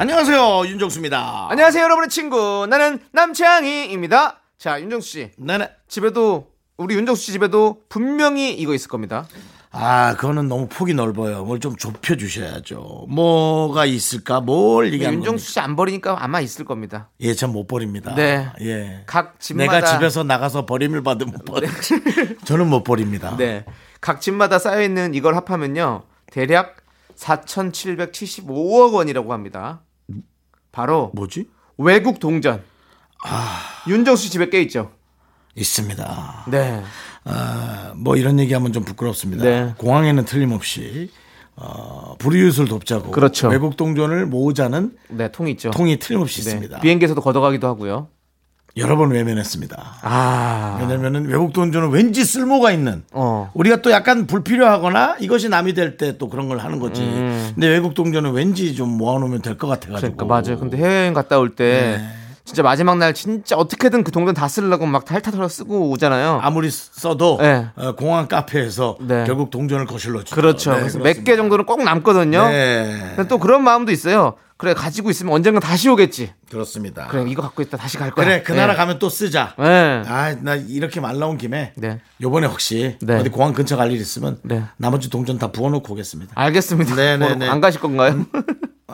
안녕하세요 윤정수입니다. 안녕하세요, 여러분의 친구. 나는 남창희입니다. 자, 윤정수 씨. 네네. 집에도, 우리 윤정수 씨 집에도 분명히 이거 있을 겁니다. 아 그거는 너무 폭이 넓어요. 뭘 좀 좁혀 주셔야죠. 뭐가 있을까? 뭘 얘기하는 윤정수? 씨 안 버리니까 아마 있을 겁니다. 예, 전 못 버립니다. 네. 예. 각 집마다. 내가 집에서 나가서 버림을 받으면 못 버려. 저는 못 버립니다. 네. 각 집마다 쌓여 있는 이걸 합하면요. 대략 4,775억 원이라고 합니다. 바로 뭐지? 외국 동전. 아. 윤정수 씨 집에 꽤 있죠. 있습니다. 네. 아, 뭐 이런 얘기하면 좀 부끄럽습니다. 네. 공항에는 틀림없이 어, 불이웃을 돕자고 그렇죠. 외국 동전을 모으자는 네, 통이 있죠. 통이 틀림없이 네. 있습니다. 비행기에서도 걷어가기도 하고요. 여러 번 외면했습니다. 아. 왜냐면은 외국 돈전은 왠지 쓸모가 있는 어. 우리가 또 약간 불필요하거나 이것이 남이 될 때 또 그런 걸 하는 거지. 음. 근데 외국 동전은 왠지 좀 모아놓으면 될 것 같아가지고. 그러니까 맞아요. 근데 해외여행 갔다 올때 네. 진짜 마지막 날 진짜 어떻게든 그 동전 다 쓰려고 막 탈탈 쓰고 오잖아요. 아무리 써도 네. 어, 공항 카페에서 네. 결국 동전을 거실러 주죠. 그렇죠. 네, 그래서 그렇습니다. 몇개 정도는 꼭 남거든요. 네. 또 그런 마음도 있어요. 그래 가지고 있으면 언젠가 다시 오겠지. 그렇습니다. 그래 이거 갖고 있다 다시 갈 거야. 그래 그 나라 네. 가면 또 쓰자. 네. 아, 나 이렇게 말 나온 김에 네. 요번에 혹시 네. 어디 공항 근처 갈 일 있으면 네. 나머지 동전 다 부어놓고 오겠습니다. 알겠습니다. 네, 네, 뭐, 네. 안 가실 건가요?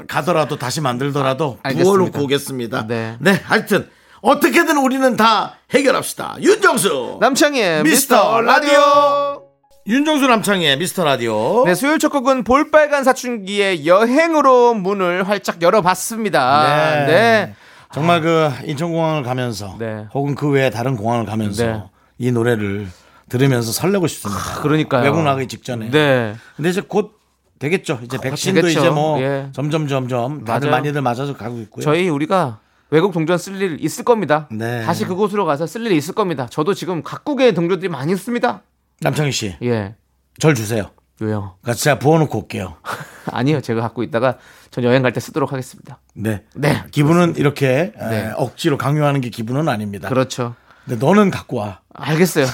가더라도 다시 만들더라도 아, 알겠습니다. 부어놓고 오겠습니다. 네. 하여튼 어떻게든 우리는 다 해결합시다. 윤정수 미스터 미스터 라디오. 윤정수 남창의 미스터 라디오. 네, 수요일 첫 곡은 볼빨간 사춘기의 여행으로 문을 활짝 열어봤습니다. 네. 정말 그 인천공항을 가면서 네. 혹은 그 외에 다른 공항을 가면서 네. 이 노래를 들으면서 설레고 싶습니다. 그러니까요. 외국 나가기 직전에. 네. 근데 이제 곧 되겠죠. 이제 백신도 되겠죠. 이제 뭐 예. 점점 점점 다들 맞아요. 많이들 맞아서 가고 있고요. 저희 우리가 외국 동전 쓸 일 있을 겁니다. 네. 다시 그곳으로 가서 쓸 일이 있을 겁니다. 저도 지금 각국의 동전들이 많이 있습니다. 남창희 씨, 예. 절 주세요. 왜요? 같이 제가 부어놓고 올게요. 아니요. 제가 갖고 있다가 전 여행 갈 때 쓰도록 하겠습니다. 네. 네. 기분은 이렇게 에, 네. 억지로 강요하는 게 기분은 아닙니다. 그렇죠. 근데 너는 갖고 와. 알겠어요.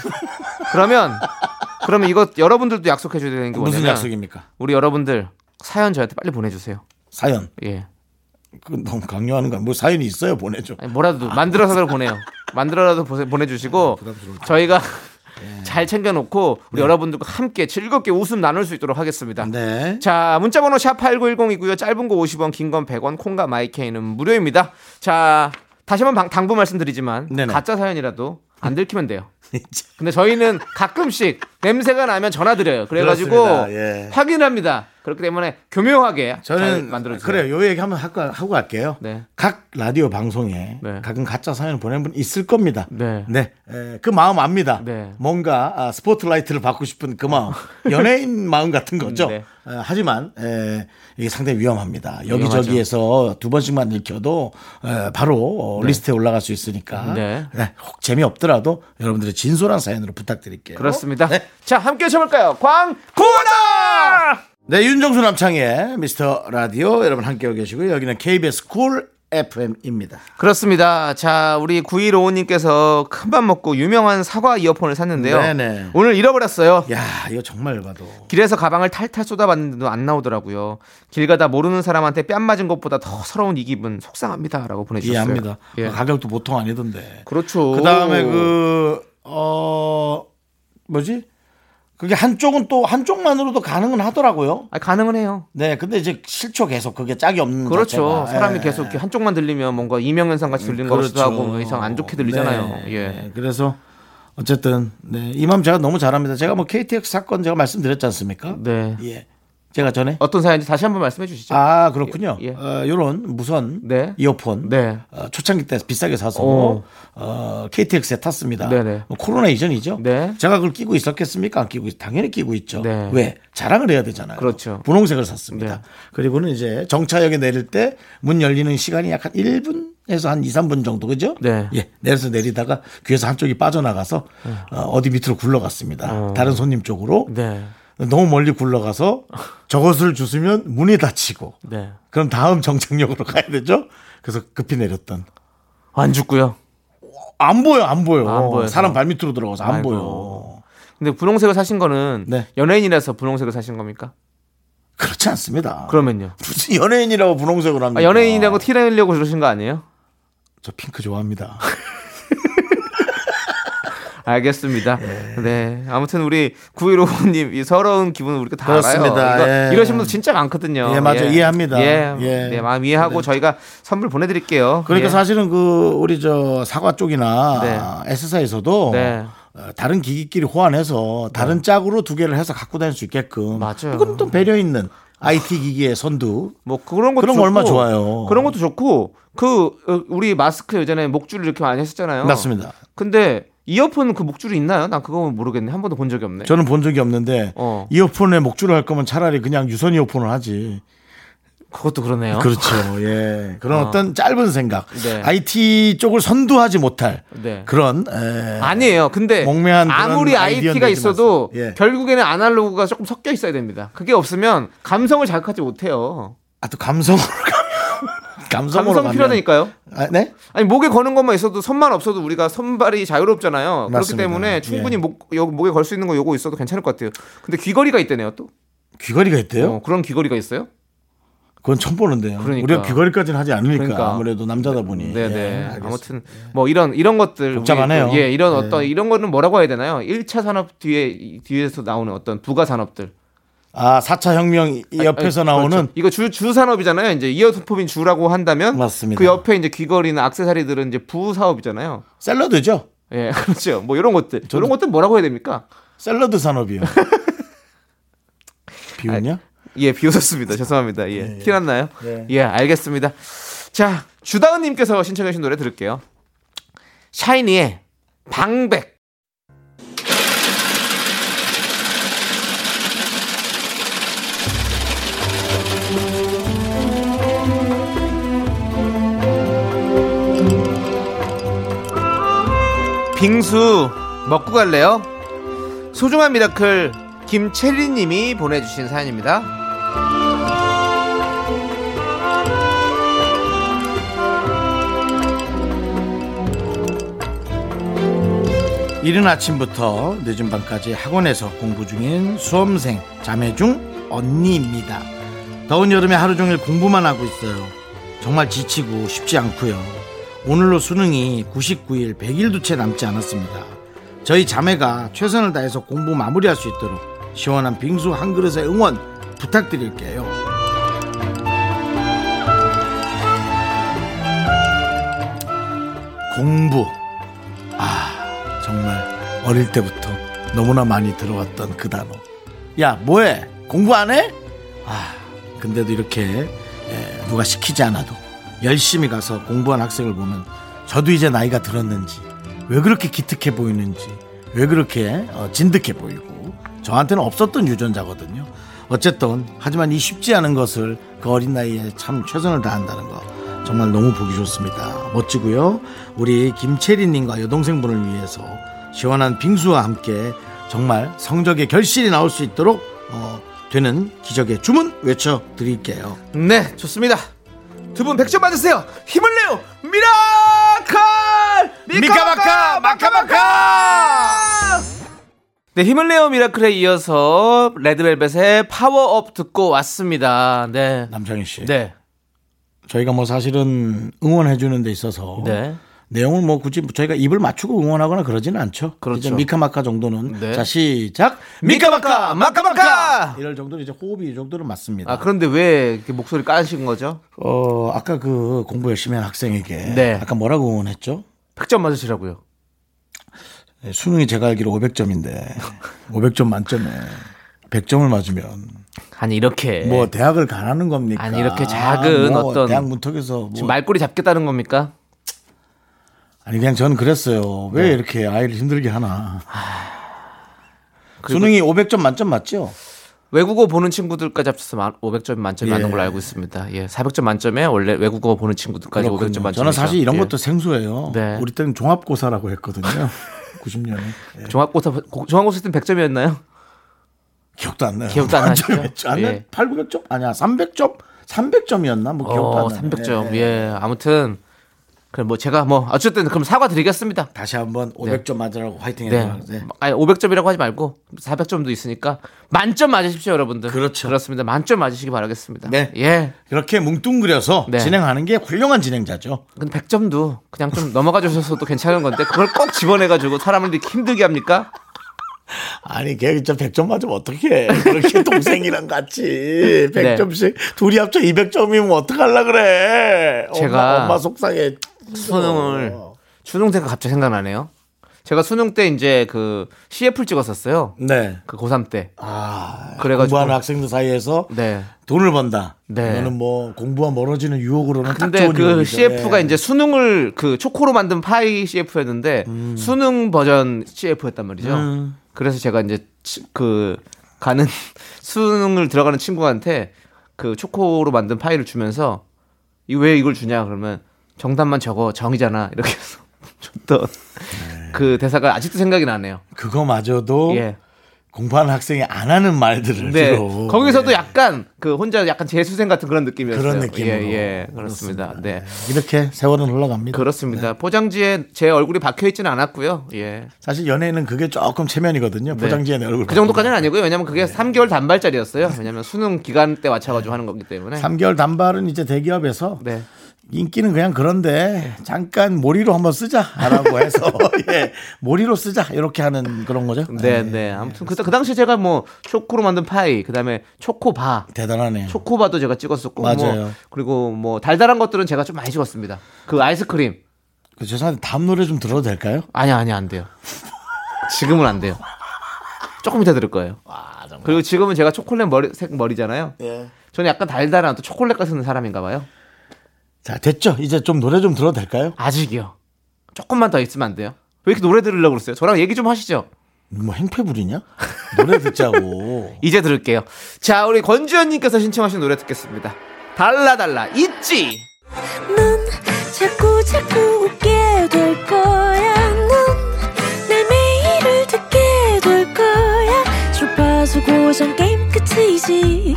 그러면 그러면 이거 여러분들도 약속해 줘야 되는 게 무슨 뭐냐면 약속입니까? 우리 여러분들 사연 저한테 빨리 보내주세요. 사연. 예. 그 너무 강요하는 거야. 뭐 사연이 있어요, 보내줘. 아니, 뭐라도 만들어서 보내요. 만들어라도 보내주시고 저희가 잘 챙겨놓고 우리 여러분들과 함께 즐겁게 웃음 나눌 수 있도록 하겠습니다. 네. 자, 문자번호 샵 8910이고요. 짧은 거 50원, 긴 건 100원, 콩과 마이케이는 무료입니다. 자, 다시 한번 방- 당부 말씀드리지만 네네. 가짜 사연이라도 안 들키면 돼요. 근데 저희는 가끔씩 냄새가 나면 전화 드려요. 그래가지고. 예. 확인합니다. 그렇기 때문에 교묘하게 잘 저는 만들어주세요. 그래요. 요 얘기 한번 하고, 하고 갈게요. 네. 각 라디오 방송에 네. 가끔 가짜 사연 보내는 분 있을 겁니다. 네. 에, 그 마음 압니다. 네. 뭔가 아, 스포트라이트를 받고 싶은 그 마음. 연예인 마음 같은 거죠. 네. 에, 하지만 에, 이게 상당히 위험합니다. 여기저기에서 두 번씩만 읽혀도 에, 바로 어, 리스트에 올라갈 수 있으니까 네. 네, 혹 재미없더라도 여러분들의 진솔한 사연으로 부탁드릴게요. 그렇습니다. 네. 자, 함께 쳐볼까요? 광고다! 네, 윤정수 남창희의 미스터 라디오 여러분 함께하고 계시고요. 여기는 KBS 쿨 FM입니다. 그렇습니다. 자, 우리 9155님께서 큰맘 먹고 유명한 사과 이어폰을 샀는데요. 네네. 오늘 잃어버렸어요. 야, 이거 정말 봐도 길에서 가방을 탈탈 쏟아봤는데도 안 나오더라고요. 길 가다 모르는 사람한테 뺨 맞은 것보다 더 서러운 이 기분 속상합니다 라고 보내주셨어요. 이해합니다. 예. 가격도 보통 아니던데. 그렇죠. 그 다음에 그, 어, 뭐지? 그게 한쪽은 또 한쪽만으로도 가능은 하더라고요. 아니, 가능은 해요. 네, 근데 이제 실초 계속 그게 짝이 없는 그렇죠. 자체가. 사람이 예. 계속 이렇게 한쪽만 들리면 뭔가 이명현상 같이 들리는 것 같기도 하고 뭐 이상 안 좋게 들리잖아요. 네, 예. 네, 그래서 어쨌든 네, 이맘 제가 너무 잘합니다. 제가 뭐 KTX 사건 제가 말씀드렸지 않습니까? 네. 예. 제가 전에 어떤 사연인지 다시 한번 말씀해 주시죠. 아 그렇군요. 예, 예. 어, 요런 무선 네. 이어폰 네. 어, 초창기 때 비싸게 사서 오. 어, KTX에 탔습니다. 네네. 뭐 코로나 이전이죠. 네. 제가 그걸 끼고 있었겠습니까? 안 끼고 있- 당연히 끼고 있죠. 네. 왜 자랑을 해야 되잖아요. 그렇죠. 분홍색을 샀습니다. 네. 그리고는 이제 정차역에 내릴 때 문 열리는 시간이 약 한 1분에서 한 2, 3분 정도 그죠? 네. 예. 내려서 내리다가 귀에서 한쪽이 빠져나가서 어, 디 밑으로 굴러갔습니다. 다른 손님 쪽으로. 네. 너무 멀리 굴러가서 저것을 주스면 문이 닫히고 네. 그럼 다음 정착역으로 가야 되죠? 그래서 급히 내렸던. 안 죽고요. 안 보여, 안 보여. 안 보여서. 사람 발 밑으로 들어가서 안 아이고. 보여. 근데 분홍색을 사신 거는 네. 연예인이라서 분홍색을 사신 겁니까? 그렇지 않습니다. 그러면요. 무슨 연예인이라고 분홍색으로 합니까? 아, 연예인이라고 티 내려고 그러신 거 아니에요? 저 핑크 좋아합니다. 알겠습니다. 네. 아무튼 우리 9155님 이 서러운 기분은 우리가 다 그렇습니다. 알아요. 예. 이러신 분들 진짜 많거든요. 예, 맞아요. 이해합니다. 예. 예. 네, 마음 이해하고 저희가 선물 보내드릴게요. 그러니까 예. 사실은 그 우리 저 사과 쪽이나 네. S사에서도 네. 어, 다른 기기끼리 호환해서 다른 짝으로 두 개를 해서 갖고 다닐 수 있게끔. 맞아요. 이건 또 배려 있는 IT 기기의 선두. 뭐 그런 것도 그런 좋고, 거 얼마 좋아요. 그런 것도 좋고 그 어, 우리 마스크 예전에 목줄을 이렇게 많이 했었잖아요. 맞습니다. 근데 이어폰 그 목줄이 있나요? 난 그거 모르겠네. 한 번도 본 적이 없네. 저는 본 적이 없는데 어. 이어폰에 목줄을 할 거면 차라리 그냥 유선 이어폰을 하지. 그것도 그러네요. 그렇죠. 예. 그런 어. 떤 짧은 생각. 네. IT 쪽을 선두하지 못할 네. 그런 에, 아니에요. 근데 몽매한 아무리 IT가 있어도. 예. 결국에는 아날로그가 조금 섞여 있어야 됩니다. 그게 없으면 감성을 자극하지 못해요. 아, 또 감성으로 감성으로 감성 필요하니까요. 아, 네? 아니 목에 거는 것만 있어도 손만 없어도 우리가 손발이 자유롭잖아요. 맞습니다. 그렇기 때문에 충분히 예. 목 요, 목에 걸 수 있는 거 요거 있어도 괜찮을 것 같아요. 근데 귀걸이가 있대네요 또. 귀걸이가 있대요? 어, 그런 귀걸이가 있어요? 그건 처음 보는데요. 그러니까. 우리가 귀걸이까지는 하지 않으니까 그러니까. 아무래도 남자다 보니. 네네. 예, 알겠습니다. 아무튼 뭐 이런 이런 것들 복잡하네요. 예, 이런 네. 어떤 이런 거는 뭐라고 해야 되나요? 1차 산업 뒤에 이- 뒤에서 나오는 어떤 부가 산업들. 아, 4차 혁명 이 옆에서 아니, 나오는 그렇죠. 이거 주, 주 산업이잖아요. 이제 이어폰인 주라고 한다면 맞습니다. 그 옆에 이제 귀걸이나 액세서리들은 이제 부 사업이잖아요. 샐러드죠? 예, 그렇죠. 뭐 이런 것들. 이런 것들 뭐라고 해야 됩니까? 샐러드 산업이요. 비웃냐? 예, 비웃었습니다. 죄송합니다. 예. 티 났나요? 예. 예, 알겠습니다. 자, 주다은 님께서 신청해 주신 노래 들을게요. 샤이니의 방백. 빙수 먹고 갈래요? 소중한 miracle 김채리 님이 보내주신 사연입니다. 이른 아침부터 늦은 밤까지 학원에서 공부 중인 수험생 자매 중 언니입니다. 더운 여름에 하루 종일 공부만 하고 있어요. 정말 지치고 쉽지 않고요. 오늘로 수능이 99일 100일도 채 남지 않았습니다. 저희 자매가 최선을 다해서 공부 마무리할 수 있도록 시원한 빙수 한 그릇의 응원 부탁드릴게요. 공부. 아, 정말 어릴 때부터 너무나 많이 들어왔던 그 단어. 야, 뭐해? 공부 안 해? 아, 근데도 이렇게 에, 누가 시키지 않아도 열심히 가서 공부한 학생을 보면 저도 이제 나이가 들었는지 왜 그렇게 기특해 보이는지 왜 그렇게 어, 진득해 보이고 저한테는 없었던 유전자거든요. 어쨌든 하지만 이 쉽지 않은 것을 그 어린 나이에 참 최선을 다한다는 거 정말 너무 보기 좋습니다. 멋지고요. 우리 김채리님과 여동생분을 위해서 시원한 빙수와 함께 정말 성적의 결실이 나올 수 있도록 어, 되는 기적의 주문 외쳐 드릴게요. 네, 좋습니다. 두 분 100점 받으세요. 힘을 내요. miracle! 미카마카 마카마카! 네, 힘을 내요 miracle에 이어서 레드벨벳의 파워업 듣고 왔습니다. 네. 남창희 씨. 네. 저희가 뭐 사실은 응원해 주는 데 있어서 네. 내용을 뭐 굳이 저희가 입을 맞추고 응원하거나 그러지는 않죠. 그렇죠. 미카마카 정도는 네. 자 시작 미카마카 마카마카! 이럴 정도는 이제 호흡이 이 정도는 맞습니다. 아, 그런데 왜 목소리 까신 거죠? 어 아까 그 공부 열심히 한 학생에게 네. 아까 뭐라고 응원했죠? 100점 맞으시라고요. 네, 수능이 제가 알기로 500점인데 500점 만점에 100점을 맞으면 아니 이렇게 뭐 대학을 가라는 겁니까? 아니, 이렇게 작은 뭐 어떤- 대학 문턱에서 뭐 지금 말꼬리 잡겠다는 겁니까? 아니 그냥 저는 그랬어요. 왜 네. 이렇게 아이를 힘들게 하나? 수능이 500점 만점 맞죠? 외국어 보는 친구들까지 합쳐서 500점 만점이 예. 맞는 걸로 알고 있습니다. 예, 400점 만점에 원래 외국어 보는 친구들까지 500점 그렇군요. 만점. 저는 사실 이런 것도 생소해요. 네. 우리 때는 종합고사라고 했거든요. 90년에 종합고사 종합고사 때는 100점이었나요? 기억도 안 나요. 기억도 안 나시죠? 안 예. 8, 900점 아니야 300점 300점이었나 뭐 기억도 어, 안 나네. 300점. 예. 아무튼 그럼 뭐 제가 뭐 어쨌든 그럼 사과 드리겠습니다. 다시 한번 500점 맞으라고 화이팅 네. 해요. 네. 아니 500점이라고 하지 말고 400점도 있으니까 만점 맞으십시오, 여러분들. 그렇죠. 그렇습니다. 만점 맞으시기 바라겠습니다. 네. 예. 그렇게 뭉뚱그려서 네. 진행하는 게 훌륭한 진행자죠. 근데 100점도 그냥 좀 넘어가 주셔서도 괜찮은 건데 그걸 꼭 집어내 가지고 사람을 이렇게 힘들게 합니까? 아니, 걔 진짜 100점 맞으면 어떡해. 그렇게 동생이랑 같이 100점씩 둘이 합쳐 200점이면 어떡하려 그래. 제가 엄마, 엄마 속상해. 수능을 수능 때가 갑자기 생각나네요. 제가 수능 때 이제 그 CF를 찍었었어요. 네. 그 고3 때. 아, 그래가지고- 공부하는 학생들 사이에서 네. 돈을 번다. 네. 이거는 뭐 공부와 멀어지는 유혹으로는 딱 근데 그 유혹이죠. CF가 예. 이제 수능을 그 초코로 만든 파이 CF였는데 음. 수능 버전 CF였단 말이죠. 그래서 제가 이제 치- 그 가는 수능을 들어가는 친구한테 그 초코로 만든 파이를 주면서 이 왜 이걸 주냐 그러면 정답만 적어 정이잖아 이렇게 해서 줬던 네. 그 대사가 아직도 생각이 나네요. 그거마저도 예. 공부하는 학생이 안 하는 말들을 네. 주로. 거기서도 예. 약간 그 혼자 약간 재수생 같은 그런 느낌이었어요. 그런 느낌으로. 예, 예. 그렇습니다. 네. 이렇게 세월은 흘러갑니다. 그렇습니다. 포장지에 제 얼굴이 박혀 있지는 않았고요. 예. 사실 연애는 그게 조금 체면이거든요. 포장지에 내 얼굴. 그 정도까지는 아니고요. 왜냐면 그게 3개월 단발짜리였어요. 왜냐면 수능 기간 때 맞춰 가지고 하는 거기 때문에. 3개월 단발은 이제 대기업에서 네. 인기는 그냥 그런데 잠깐 모리로 한번 쓰자라고 해서 예, 모리로 쓰자 이렇게 하는 그런 거죠. 네, 예. 네. 아무튼 그, 그 당시 제가 뭐 초코로 만든 파이, 그 다음에 초코바, 대단하네요. 초코바도 제가 찍었었고, 뭐 맞아요. 그리고 뭐 달달한 것들은 제가 좀 많이 찍었습니다. 그 아이스크림. 그 죄송한데 다음 노래 좀 들어도 될까요? 아니, 아니, 안 돼요. 지금은 안 돼요. 조금 이따 들을 거예요. 그리고 지금은 제가 초콜릿 머리, 색 머리잖아요. 예. 저는 약간 달달한 또 초콜릿 같은 사람인가 봐요. 자 됐죠. 이제 좀 노래 좀 들어도 될까요? 아직이요. 조금만 더 있으면 안 돼요? 왜 이렇게 노래 들으려고 그러세요? 저랑 얘기 좀 하시죠. 뭐 행패 부리냐? 노래 듣자고. 이제 들을게요. 자, 우리 권주현님께서 신청하신 노래 듣겠습니다. 달라 달라 있지. 넌 자꾸 자꾸 웃게 될 거야. 넌내 매일을 듣게 될 거야. 주파수 고정 게임 끝이지.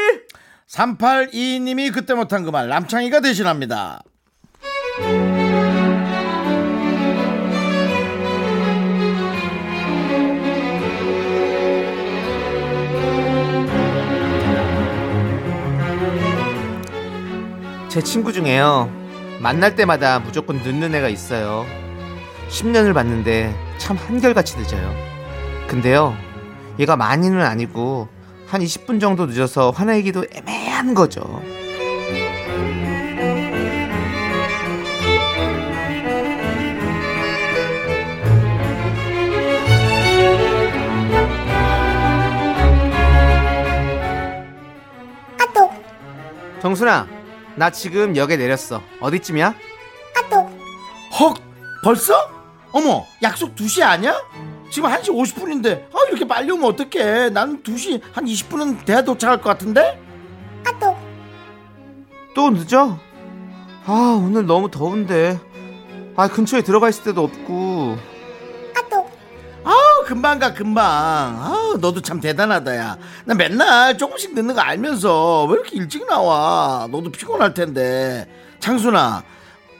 382님이 그때 못한 그 말 남창희가 대신합니다. 제 친구 중에요. 만날 때마다 무조건 늦는 애가 있어요. 10년을 봤는데 참 한결같이 늦어요. 근데요, 얘가 많이는 아니고 한 20분 정도 늦어서 화내기도 애매한 거죠. 정순아, 나 지금 역에 내렸어. 어디쯤이야? 헉 벌써? 어머 약속 2시 아니야? 지금 1시 50분인데 아 이렇게 빨리 오면 어떡해 나는 2시 한 20분은 돼야 도착할 것 같은데? 또 늦어? 아, 오늘 너무 더운데. 아, 근처에 들어가 있을 데도 없고. 아우 금방 가 금방 아우 너도 참 대단하다 야나 맨날 조금씩 늦는 거 알면서 왜 이렇게 일찍 나와 너도 피곤할 텐데 창순아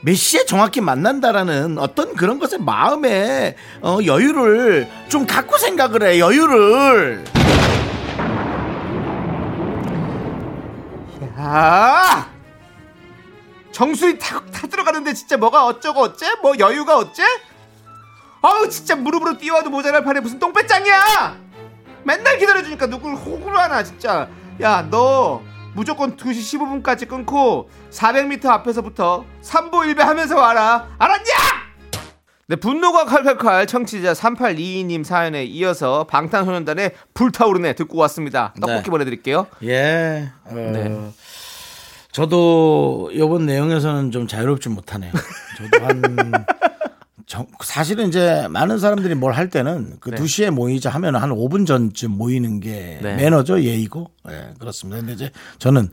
몇 시에 정확히 만난다라는 어떤 그런 것에 마음에 어, 여유를 좀 갖고 생각을 해 여유를 야! 정수리 타, 타 들어가는데 진짜 뭐가 어쩌고 어째? 뭐 여유가 어째? 아우 진짜 무릎으로 뛰어와도 모자랄 판에 무슨 똥배짱이야! 맨날 기다려주니까 누굴 호구로 하나 진짜 야 너 무조건 2시 15분까지 끊고 400m 앞에서부터 3보 1배 하면서 와라 알았냐? 네, 분노가 칼칼칼 청취자 3822님 사연에 이어서 방탄소년단의 불타오르네 듣고 왔습니다. 떡볶이 네. 보내드릴게요. 예. 어, 네. 저도 이번 내용에서는 좀 자유롭지 못하네요. 저도 한 정- 사실은 이제 많은 사람들이 뭘 할 때는 그 네. 2시에 모이자 하면 한 5분 전쯤 모이는 게 네. 매너죠, 예의고. 예, 그렇습니다. 근데 이제 저는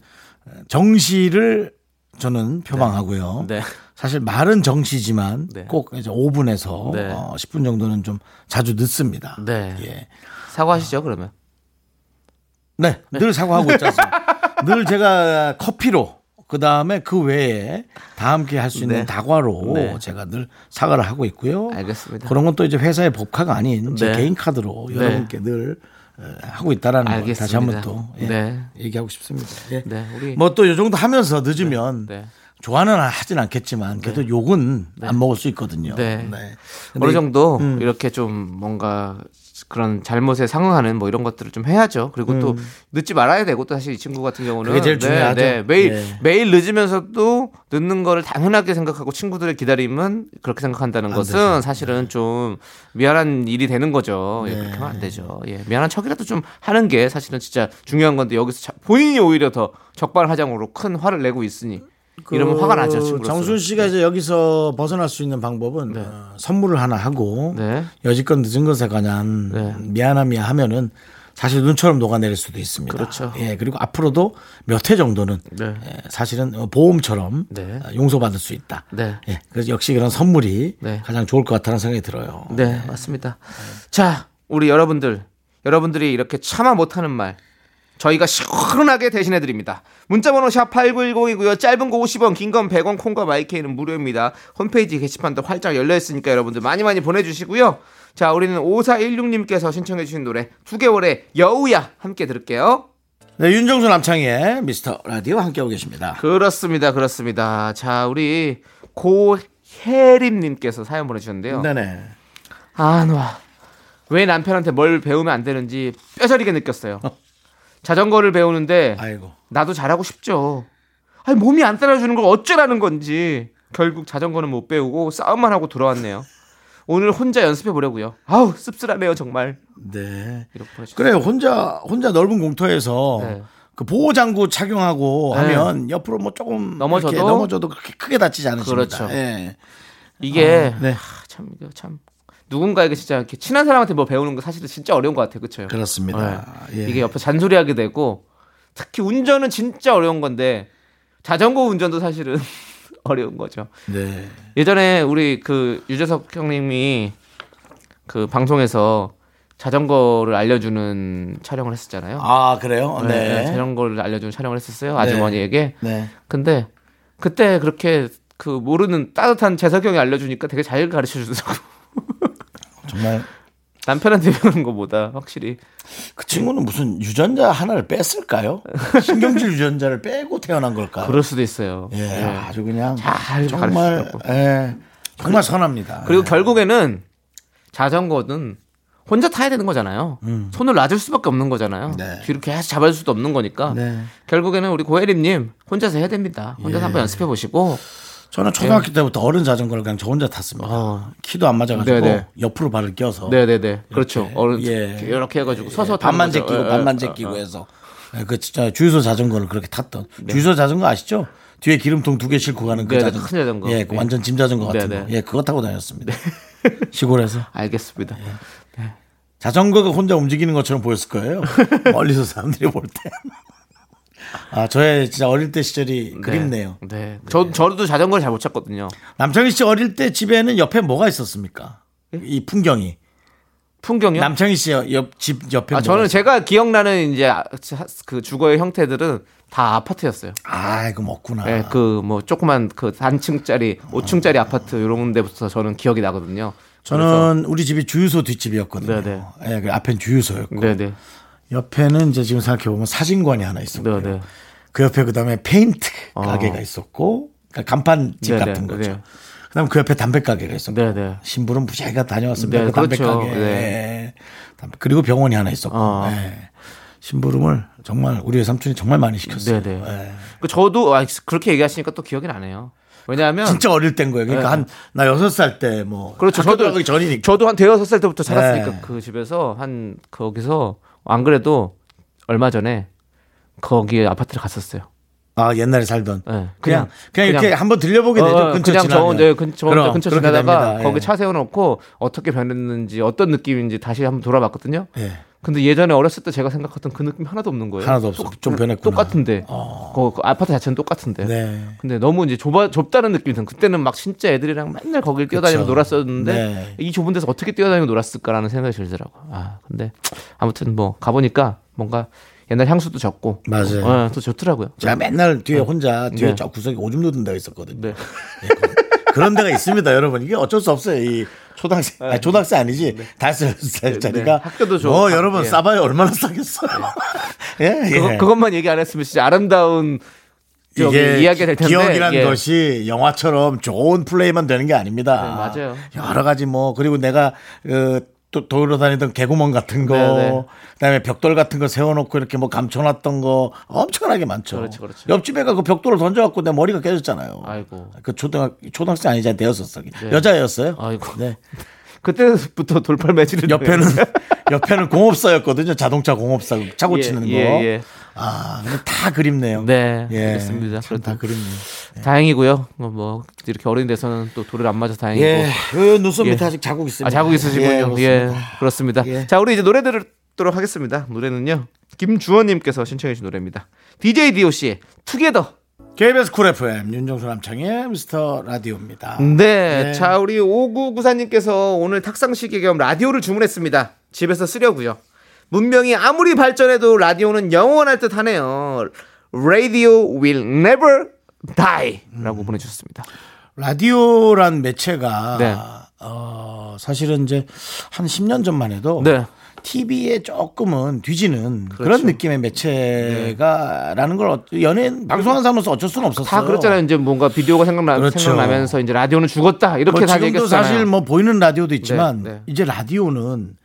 정시를 저는 표방하고요. 네. 사실 말은 정시지만 네. 꼭 이제 5분에서 네. 10분 정도는 좀 자주 늦습니다. 네. 예. 사과하시죠 그러면. 네, 늘 사과하고 있지 않습니까? 늘 제가 커피로 그 다음에 그 외에 다 함께 할 수 있는 네. 다과로 네. 제가 늘 사과를 하고 있고요. 알겠습니다. 그런 건 또 이제 회사의 법카가 아닌 제 네. 개인 카드로 네. 여러분께 늘 에, 하고 있다라는 걸 알겠습니다. 다시 한번 또 예, 네. 얘기하고 싶습니다. 예. 네, 우리 뭐또이 정도 하면서 늦으면 네. 좋아는 하진 않겠지만 그래도 욕은 안 먹을 수 있거든요. 네. 어느 정도 음. 이렇게 좀 뭔가 그런 잘못에 상응하는 뭐 이런 것들을 좀 해야죠. 그리고 또 늦지 말아야 되고 또 사실 이 친구 같은 경우는 음. 그게 제일 중요하죠. 매일 예. 매일 늦으면서도 늦는 거를 당연하게 생각하고 친구들의 기다림은 그렇게 생각한다는 것은 되죠. 사실은 좀 미안한 일이 되는 거죠. 예, 네. 그렇게 하면 안 되죠. 예, 미안한 척이라도 좀 하는 게 사실은 진짜 중요한 건데 여기서 자- 본인이 오히려 더 적반하장으로 큰 화를 내고 있으니 이러면 화가 나죠. 친구로서. 그 정순 씨가 이제 여기서 벗어날 수 있는 방법은 네. 어, 선물을 하나 하고 네. 여지껏 늦은 것에 관한 네. 미안함이야 하면은 사실 눈처럼 녹아내릴 수도 있습니다. 그렇죠. 예, 그리고 앞으로도 몇 회 정도는 네. 예, 사실은 어, 보험처럼 네. 어, 용서받을 수 있다. 네. 예, 그래서 역시 그런 선물이 네. 가장 좋을 것 같다는 생각이 들어요. 네, 맞습니다. 자, 우리 여러분들, 여러분들이 이렇게 참아 못하는 말, 저희가 시원하게 대신해 드립니다. 문자 번호 샵 8910이고요. 짧은 거 50원, 긴 건 100원, 콩과 마이케이는 무료입니다. 홈페이지 게시판도 활짝 열려 있으니까 여러분들 많이 많이 보내 주시고요. 자, 우리는 5416님께서 신청해 주신 노래 두 개월의 여우야 함께 들을게요. 네, 윤정수 남창희의 미스터 라디오 함께하고 계십니다. 그렇습니다, 그렇습니다. 자, 우리 고혜림님께서 사연 보내주셨는데요. 네네. 아, 놔. 왜 남편한테 뭘 배우면 안 되는지 뼈저리게 느꼈어요. 자전거를 배우는데 아이고. 나도 잘하고 싶죠. 아니 몸이 안 따라주는 걸 어쩌라는 건지 결국 자전거는 못 배우고 싸움만 하고 돌아왔네요. 오늘 혼자 연습해 보려고요. 아우 씁쓸하네요 정말. 네. 그래 혼자 혼자 넓은 공터에서 네. 그 보호 장구 착용하고 네. 하면 옆으로 뭐 조금 넘어져도? 넘어져도 그렇게 크게 다치지 않으십니다. 그렇죠. 예. 이게 네. 하, 참 이거 참 누군가에게 진짜 이렇게 친한 사람한테 뭐 배우는 거 사실은 진짜 어려운 것 같아요. 그렇죠? 그렇습니다. 예. 이게 옆에 잔소리하게 되고 특히 운전은 진짜 어려운 건데 자전거 운전도 사실은 어려운 거죠. 네. 예전에 우리 그 유재석 형님이 그 방송에서 자전거를 알려주는 촬영을 했었잖아요. 아 그래요? 네, 네. 자전거를 알려주는 촬영을 했었어요. 아주머니에게. 네. 근데 그때 그렇게 그 모르는 따뜻한 재석 형이 알려주니까 되게 잘 가르쳐 주더라고. 정말 남편한테 배우는 것보다 확실히 그 친구는 무슨 유전자 하나를 뺐을까요? 신경질 유전자를 빼고 태어난 걸까요? 그럴 수도 있어요. 예, 예. 아주 그냥 잘 정말. 예, 정말 선합니다. 그리고 결국에는 자전거는 혼자 타야 되는 거잖아요. 손을 놔줄 수밖에 없는 거잖아요. 음. 네. 뒤로 계속 잡아줄 수도 없는 거니까. 네. 결국에는 우리 고혜림님 혼자서 해야 됩니다. 혼자서 예. 한번 연습해 보시고. 저는 초등학교 때부터 어른 자전거를 그냥 저 혼자 탔습니다. 어. 키도 안 맞아가지고 네네. 옆으로 발을 껴서 네네네. 그렇죠. 어른 예. 이렇게 해가지고 서서 반만 타는 거죠. 제끼고 예, 반만 예, 제끼고 예. 해서 예, 그 진짜 주유소 자전거를 그렇게 탔던 네. 주유소 자전거 아시죠? 뒤에 기름통 두 개 싣고 가는 그 네네, 자전거. 큰 자전거. 예, 그 예. 완전 짐 자전거 같은 네네. 거. 예, 그거 타고 다녔습니다. 시골에서 알겠습니다. 예. 자전거가 혼자 움직이는 것처럼 보였을 거예요. 멀리서 사람들이 볼 때. 아, 저의 진짜 어릴 때 시절이 그립네요. 네. 저 저도 자전거를 잘못 탔거든요. 남창희 씨 어릴 때 집에는 옆에 뭐가 있었습니까? 예? 이 풍경이. 풍경이요? 남창희 씨 옆 집 옆에 아, 저는 있어요? 제가 기억나는 이제 아- 그 주거의 형태들은 다 아파트였어요. 아, 이거 먹구나. 예, 그뭐 조그만 그 단층짜리 5층짜리 아 파트 이런 데부터 저는 기억이 나거든요. 저는 우리 집이 주유소 뒷집이었거든요. 네네. 예, 그 앞엔 주유소였고 네네. 옆에는 이제 지금 생각해 보면 사진관이 하나 있었고요. 네네. 그 옆에 그다음에 페인트 어. 가게가 있었고 그러니까 간판집 네네, 같은 거죠. 네. 그다음 그 옆에 담배 가게가 있었고 네, 네. 신부름 무지하게 다녀왔습니다. 네, 그 담배 그렇죠. 가게. 네. 그리고 병원이 하나 있었고. 어. 예. 심부름을 정말 우리 외삼촌이 정말 많이 시켰어요. 네네. 예. 그 저도 아, 그렇게 얘기하시니까 또 기억이 나네요. 왜냐하면 진짜 어릴 때인 거예요. 그러니까 네. 한나 여섯 살 때 뭐 그렇죠. 저도 전이니까. 저도 한 대여섯 살 때부터 살았으니까 네. 그 집에서 한 거기서 안 그래도 얼마 전에 거기 아파트를 갔었어요. 아 옛날에 살던. 네, 그냥 그냥- 그냥, 이렇게 그냥- 한번 들려보게 되죠. 어, 근처 그냥 저. 네, 근, 저 그럼, 근처 지나다가 됩니다. 거기 예. 차 세워놓고 어떻게 변했는지 어떤 느낌인지 다시 한번 돌아봤거든요. 예. 근데 예전에 어렸을 때 제가 생각했던 그 느낌 하나도 없는 거예요. 하나도 없어. 좀 변했구나. 똑같은데. 어. 그, 그 아파트 자체는 똑같은데. 네. 근데 너무 이제 좁아 좁다는 느낌이 든. 그때는 막 진짜 애들이랑 맨날 거길 뛰어다니고 그쵸. 놀았었는데 네. 이 좁은 데서 어떻게 뛰어다니고 놀았을까라는 생각이 들더라고. 아 근데 아무튼 뭐 가 보니까 뭔가 옛날 향수도 적고. 맞아요. 어, 또 좋더라고요. 제가 맨날 뒤에 혼자 뒤에 네. 저 구석에 오줌 누는 데가 있었거든요. 네. 예, 그- 그런 데가 있습니다, 여러분. 이게 어쩔 수 없어요. 이 초등학생, 아니, 초등학생 아니지. 다섯 살짜리가. 네. 학교도 좋고. 뭐, 여러분, 예. 싸봐야 얼마나 싸겠어요. 예, 예. 그거, 그것만 얘기 안 했으면 진짜 아름다운 이게 이야기가 될 텐데. 기억이란 예. 것이 영화처럼 좋은 플레이만 되는 게 아닙니다. 네, 맞아요. 여러 가지 뭐 그리고 내가 그 또 돌아다니던 개구멍 같은 거, 네, 네. 그다음에 벽돌 같은 거 세워놓고 이렇게 뭐 감춰놨던 거 엄청나게 많죠. 그렇죠, 그렇죠. 옆집 애가 그 벽돌을 던져갖고 내 머리가 깨졌잖아요. 아이고. 그 초등학 초등학생 아니잖아 대여섯 여자였어요. 아이고. 네. 그때부터 돌팔 매질을 옆에는 옆에는 공업사였거든요. 자동차 공업사 차 고치는 거. 예, 예. 아, 근데 다 그립네요. 네, 예, 알겠습니다. 참다 그립네요. 다행이고요. 뭐, 뭐 이렇게 어린 데서는 또 돌을 안 맞아 서 다행이고. 예, 요 눈썹 밑에 예. 아직 자국 있습니다. 아, 자국 있으시군요. 예, 예, 그렇습니다. 그렇습니다. 예. 자, 우리 이제 노래 들도록 하겠습니다. 노래는요. 김주원님께서 신청해 주신 노래입니다. DJ DOC의 Together. KBS 쿨 FM 윤정수 남창희의 미스터 라디오입니다. 네. 네. 자, 우리 5994님께서 오늘 탁상시계 겸 라디오를 주문했습니다. 집에서 쓰려고요. 문명이 아무리 발전해도 라디오는 영원할 듯 하네요. Radio will never die. 라고 보내주셨습니다. 라디오란 매체가 네. 어, 사실은 이제 한 10년 전만 해도 네. TV에 조금은 뒤지는 그런 느낌의 매체가라는 걸 어- 연예인 방송하는 사람으로서 어쩔 수는 없었어요. 다 그랬잖아요. 이제 뭔가 비디오가 생각나, 그렇죠. 생각나면서 이제 라디오는 죽었다. 이렇게 뭐 다 얘기했잖아요. 사실 뭐 보이는 라디오도 있지만 네, 네. 이제 라디오는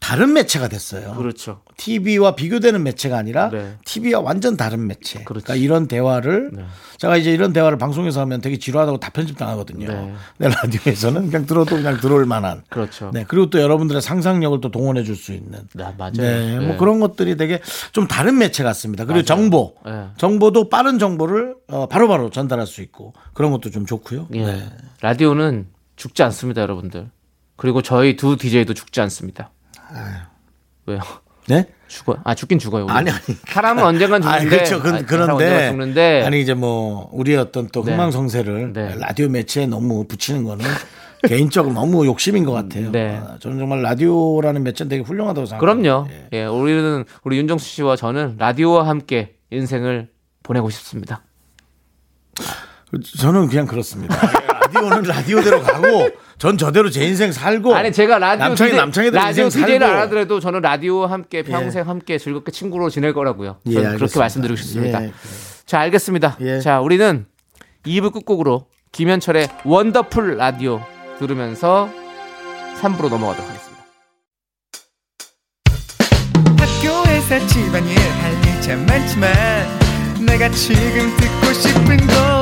다른 매체가 됐어요. 그렇죠. TV와 비교되는 매체가 아니라 네. TV와 완전 다른 매체. 그렇지. 그러니까 이런 대화를 네. 제가 이제 이런 대화를 방송에서 하면 되게 지루하다고 다 편집 당하거든요. 네. 근데 라디오에서는 그냥 들어도 그냥 들어올 만한. 그렇죠. 네. 그리고 또 여러분들의 상상력을 또 동원해 줄 수 있는. 네, 맞아요. 네. 뭐 네. 그런 것들이 되게 좀 다른 매체 같습니다. 그리고 정보. 네. 정보도 빠른 정보를 어, 바로 바로 전달할 수 있고 그런 것도 좀 좋고요. 예. 네. 라디오는 죽지 않습니다, 여러분들. 그리고 저희 두 DJ도 죽지 않습니다. 왜요? 네? 죽어요? 아, 죽긴 죽어요. 우리. 아니, 아니. 사람은 언젠간 죽는데. 아니, 그렇죠. 그, 언젠간 그런데. 죽는데. 아니, 이제 뭐, 우리의 어떤 또 네. 흥망성쇠를 네. 라디오 매체에 너무 붙이는 거는 개인적으로 너무 욕심인 것 같아요. 네. 아, 저는 정말 라디오라는 매체는 되게 훌륭하다고 생각합니다. 그럼요. 예. 우리는 우리 윤정수 씨와 저는 라디오와 함께 인생을 보내고 싶습니다. 저는 그냥 그렇습니다. 라디오는 라디오대로 가고, 전 저대로 제 인생 살고. 아니 제가 라디오 남창이 DJ 남창이대로 라디오 인생 DJ를. 안 하더라도 저는 라디오와 함께 평생 함께 즐겁게 친구로 지낼 거라고요. 예, 그렇게. 말씀드리고 싶습니다. 예, 자, 알겠습니다. 예. 자, 우리는 2부 끝곡으로 김현철의 원더풀 라디오 들으면서 3부로 넘어가도록 하겠습니다. 학교에서 집안일 할일참 많지만 내가 지금 듣고 싶은 건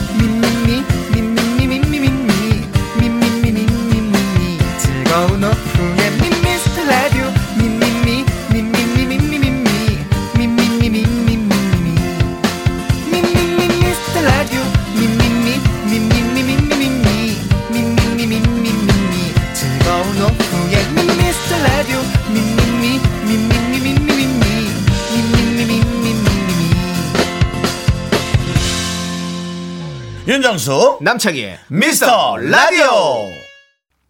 윤정수. 남창희의 미스터 라디오.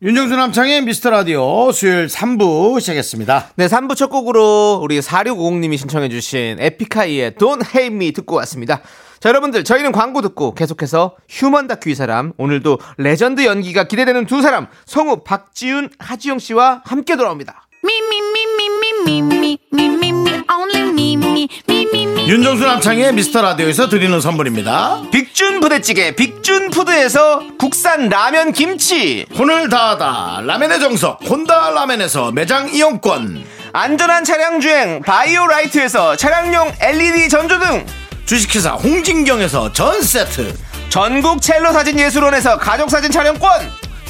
윤정수 남창희의 미스터 라디오 수요일 3부 시작했습니다. 네, 3부 첫 곡으로 우리 4650님이 신청해주신 에픽하이의 Don't Hate Me 듣고 왔습니다. 자, 여러분들, 저희는 광고 듣고 계속해서 휴먼 다큐 이 사람, 오늘도 레전드 연기가 기대되는 두 사람, 성우 박지훈, 하지영 씨와 함께 돌아옵니다. Me, 윤정수 남창희의 미스터 라디오에서 드리는 선물입니다. 빅준 부대찌개 빅준푸드에서 국산 라면 김치. 혼을 다하다 라멘의 정석 혼다 라멘에서 매장 이용권. 안전한 차량 주행 바이오라이트에서 차량용 LED 전조등. 주식회사 홍진경에서 전 세트. 전국 첼로 사진 예술원에서 가족 사진 촬영권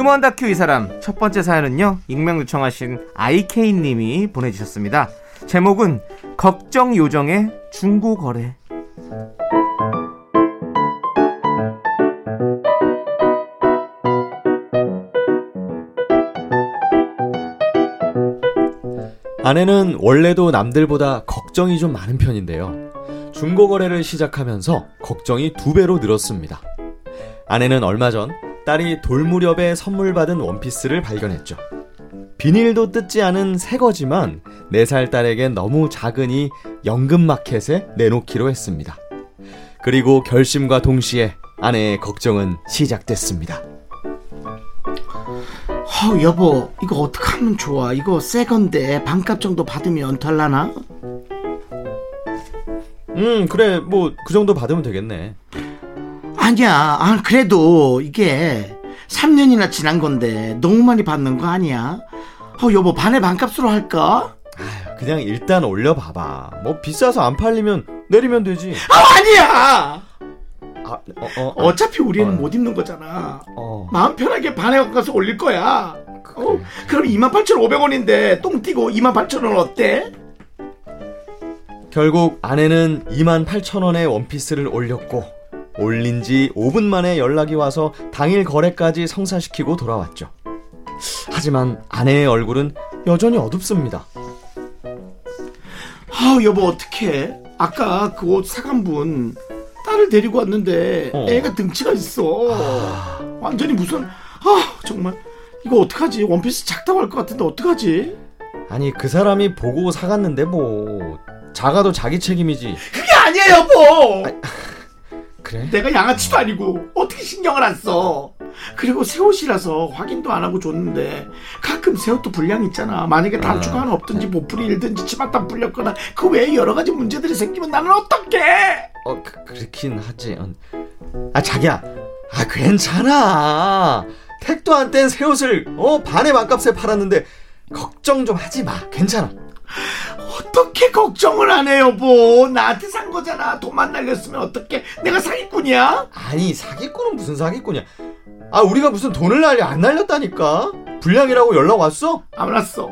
휴먼 다큐 이 사람 첫 번째 사연은요 익명 요청하신 IK님이 보내주셨습니다 제목은 걱정 요정의 중고 거래 아내는 원래도 남들보다 걱정이 좀 많은 편인데요. 중고 거래를 시작하면서 걱정이 두 배로 늘었습니다. 아내는 얼마 전 딸이 돌 무렵에 선물 받은 원피스를 발견했죠. 비닐도 뜯지 않은 새 거지만 4살 딸에겐 너무 작으니 연금 마켓에 내놓기로 했습니다. 그리고 결심과 동시에 아내의 걱정은 시작됐습니다. 어, 여보 이거 어떻게 하면 좋아 이거 새 건데 반값 정도 받으면 될라나 음, 그래, 뭐, 그 정도 받으면 되겠네. 아니야 아, 그래도 이게 3년이나 지난 건데 너무 많이 받는 거 아니야 어 여보 반에 반값으로 할까 그냥 일단 올려봐봐. 뭐, 비싸서 안 팔리면 내리면 되지. 아 아니야 아, 어, 어, 어. 어차피 우리는 어. 못 입는 거잖아 어. 마음 편하게 반에 가서 올릴 거야 어, 그럼 28,500원인데 똥 띠고 28,000원 어때? 결국 아내는 2만 8천 원의 원피스를 올렸고 올린 지 5분 만에 연락이 와서 당일 거래까지 성사시키고 돌아왔죠. 하지만 아내의 얼굴은 여전히 어둡습니다. 아 여보 어떡해 아까 그 옷 사간 분 딸을 데리고 왔는데 어. 애가 등치가 있어 완전히 무슨 아 정말 이거 어떡하지 원피스 작다고 할 것 같은데 어떡하지 아니 그 사람이 보고 사갔는데 뭐 작아도 자기 책임이지. 그게 아니야 여보 그래? 내가 양아치도 아니고 어떻게 신경을 안 써 그리고 새 옷이라서 확인도 안 하고 줬는데 가끔 새 옷도 불량 있잖아 만약에 단추가 하나 없든지 보풀이 일든지 치맛단 풀렸거나 그 외에 여러 가지 문제들이 생기면 나는 어떡해 어 그, 그렇긴 하지. 어. 아 자기야, 아 괜찮아. 택도 안 뗀 새 옷을 어 반의 반값에 팔았는데 걱정 좀 하지 마. 괜찮아. 어떻게 걱정을 안해 여보 나한테 산 거잖아 돈만 날렸으면 어떡해 내가 사기꾼이야 아니 사기꾼은 무슨 사기꾼이야? 아 우리가 무슨 돈을 날려 안 날렸다니까. 불량이라고 연락 왔어? 안 왔어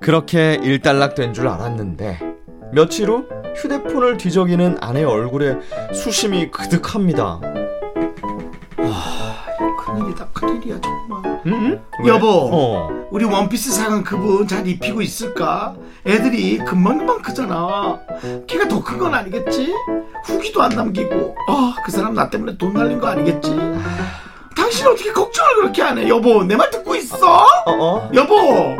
그렇게 일단락된 줄 알았는데 며칠 후 휴대폰을 뒤적이는 아내 얼굴에 수심이 그득합니다. 큰일이다 큰일이야 정말. 응? 여보 어. 우리 원피스 사간 그분 잘 입히고 있을까? 애들이 금방금방 크잖아. 걔가 더 큰 건 아니겠지? 후기도 안 남기고. 아그 사람 나 때문에 돈 날린 거 아니겠지? 당신 어떻게 걱정을 그렇게 하네 여보 내 말 듣고 있어? 어 어. 여보!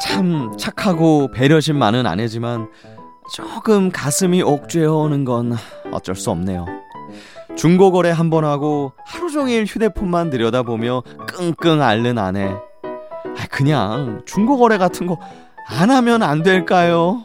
참 착하고 배려심 많은 아내지만 조금 가슴이 옥죄어오는 건 어쩔 수 없네요. 중고 거래 한 번 하고 하루 종일 휴대폰만 들여다보며 끙끙 앓는 아내. 아, 그냥 중고 거래 같은 거 안 하면 안 될까요?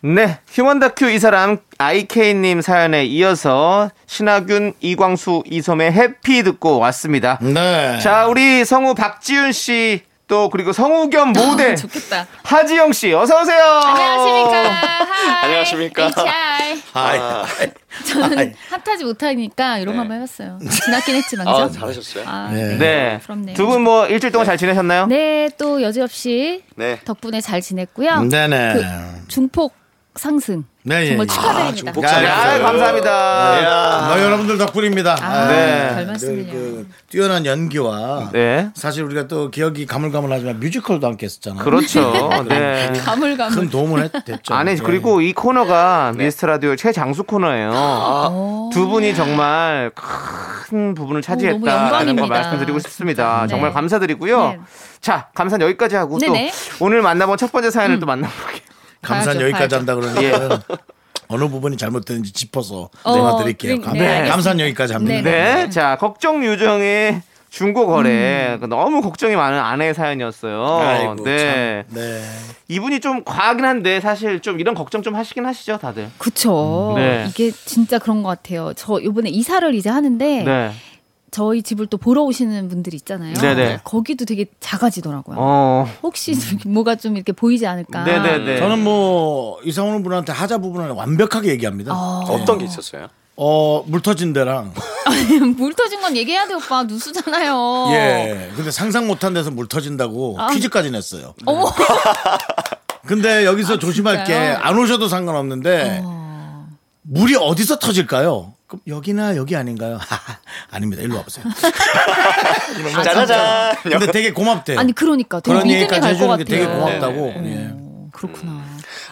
네, 휴먼 다큐 이 사람 IK님 사연에 이어서 신하균, 이광수, 이솜의 해피 듣고 왔습니다. 네 자, 우리 성우 박지윤 씨, 또 그리고 성우 겸 모델 좋겠다. 하지영 씨, 어서 오세요. 안녕하십니까. 하이. 안녕하십니까. HI. 아이, 저는 핫하지 못하니까 이런 거 한번 해봤어요. 지났긴 했지만 그죠? 아, 잘하셨어요. 아, 네. 네. 네. 부럽네요. 두분 뭐 일주일 동안 잘 지내셨나요? 네, 또 여지없이 네. 덕분에 잘 지냈고요. 네네 그 중폭 상승 네, 예, 정말 예. 축하드립니다. 중복 야, 잘 야, 아, 감사합니다. 아, 여러분들 덕분입니다. 아, 네. 별 말씀을요. 그 뛰어난 연기와 네. 사실 우리가 또 기억이 가물가물하지만 뮤지컬도 함께 했었잖아요. 그렇죠. 네. 가물가물. 큰 도움을 했, 됐죠. 아니 네. 그리고 이 코너가 미스터 라디오 최장수 코너예요. 어. 두 분이 정말 큰 부분을 차지했다는 거 영광입니다. 말씀드리고 싶습니다. 네. 정말 감사드리고요. 네. 자, 감사는 여기까지 하고 네네. 또 오늘 만나본 첫 번째 사연을 또 만나볼게요. 가야죠, 여기까지. 한다 그러니까 어느 부분이 잘못됐는지 짚어서 어, 전화 드릴게요. 그러니까, 감, 네. 감사한 여기까지 합니다. 네. 네, 자 걱정 유정의 중고 거래 너무 걱정이 많은 아내의 사연이었어요. 아이고, 네, 참. 네. 이분이 좀 과하긴 한데 사실 좀 이런 걱정 좀 하시긴 하시죠, 다들. 그쵸. 네. 이게 진짜 그런 것 같아요. 저 이번에 이사를 이제 하는데 네. 저희 집을 또 보러 오시는 분들이 있잖아요. 네네. 거기도 되게 작아지더라고요. 어, 혹시 뭐가 좀 이렇게 보이지 않을까? 네네네. 저는 뭐 오는 분한테 하자 부분을 완벽하게 얘기합니다. 아. 어떤 게 있었어요? 어, 물 터진 데랑 물 터진 건 얘기해야 돼 오빠 누수잖아요. 예. 근데 상상 못한 데서 물 터진다고 아. 퀴즈까지 냈어요. 어머. 근데 여기서 조심할 게? 안 오셔도 상관없는데 어. 물이 어디서 터질까요? 그럼 여기나 여기 아닌가요? 아닙니다. 일로 와보세요. 아, 짜자잔. 근데 되게 고맙대요. 아니 그러니까 되게 그런 믿음이 얘기까지 갈것 해주는 같아요. 게 되게 네, 고맙다고. 네, 예. 어, 그렇구나.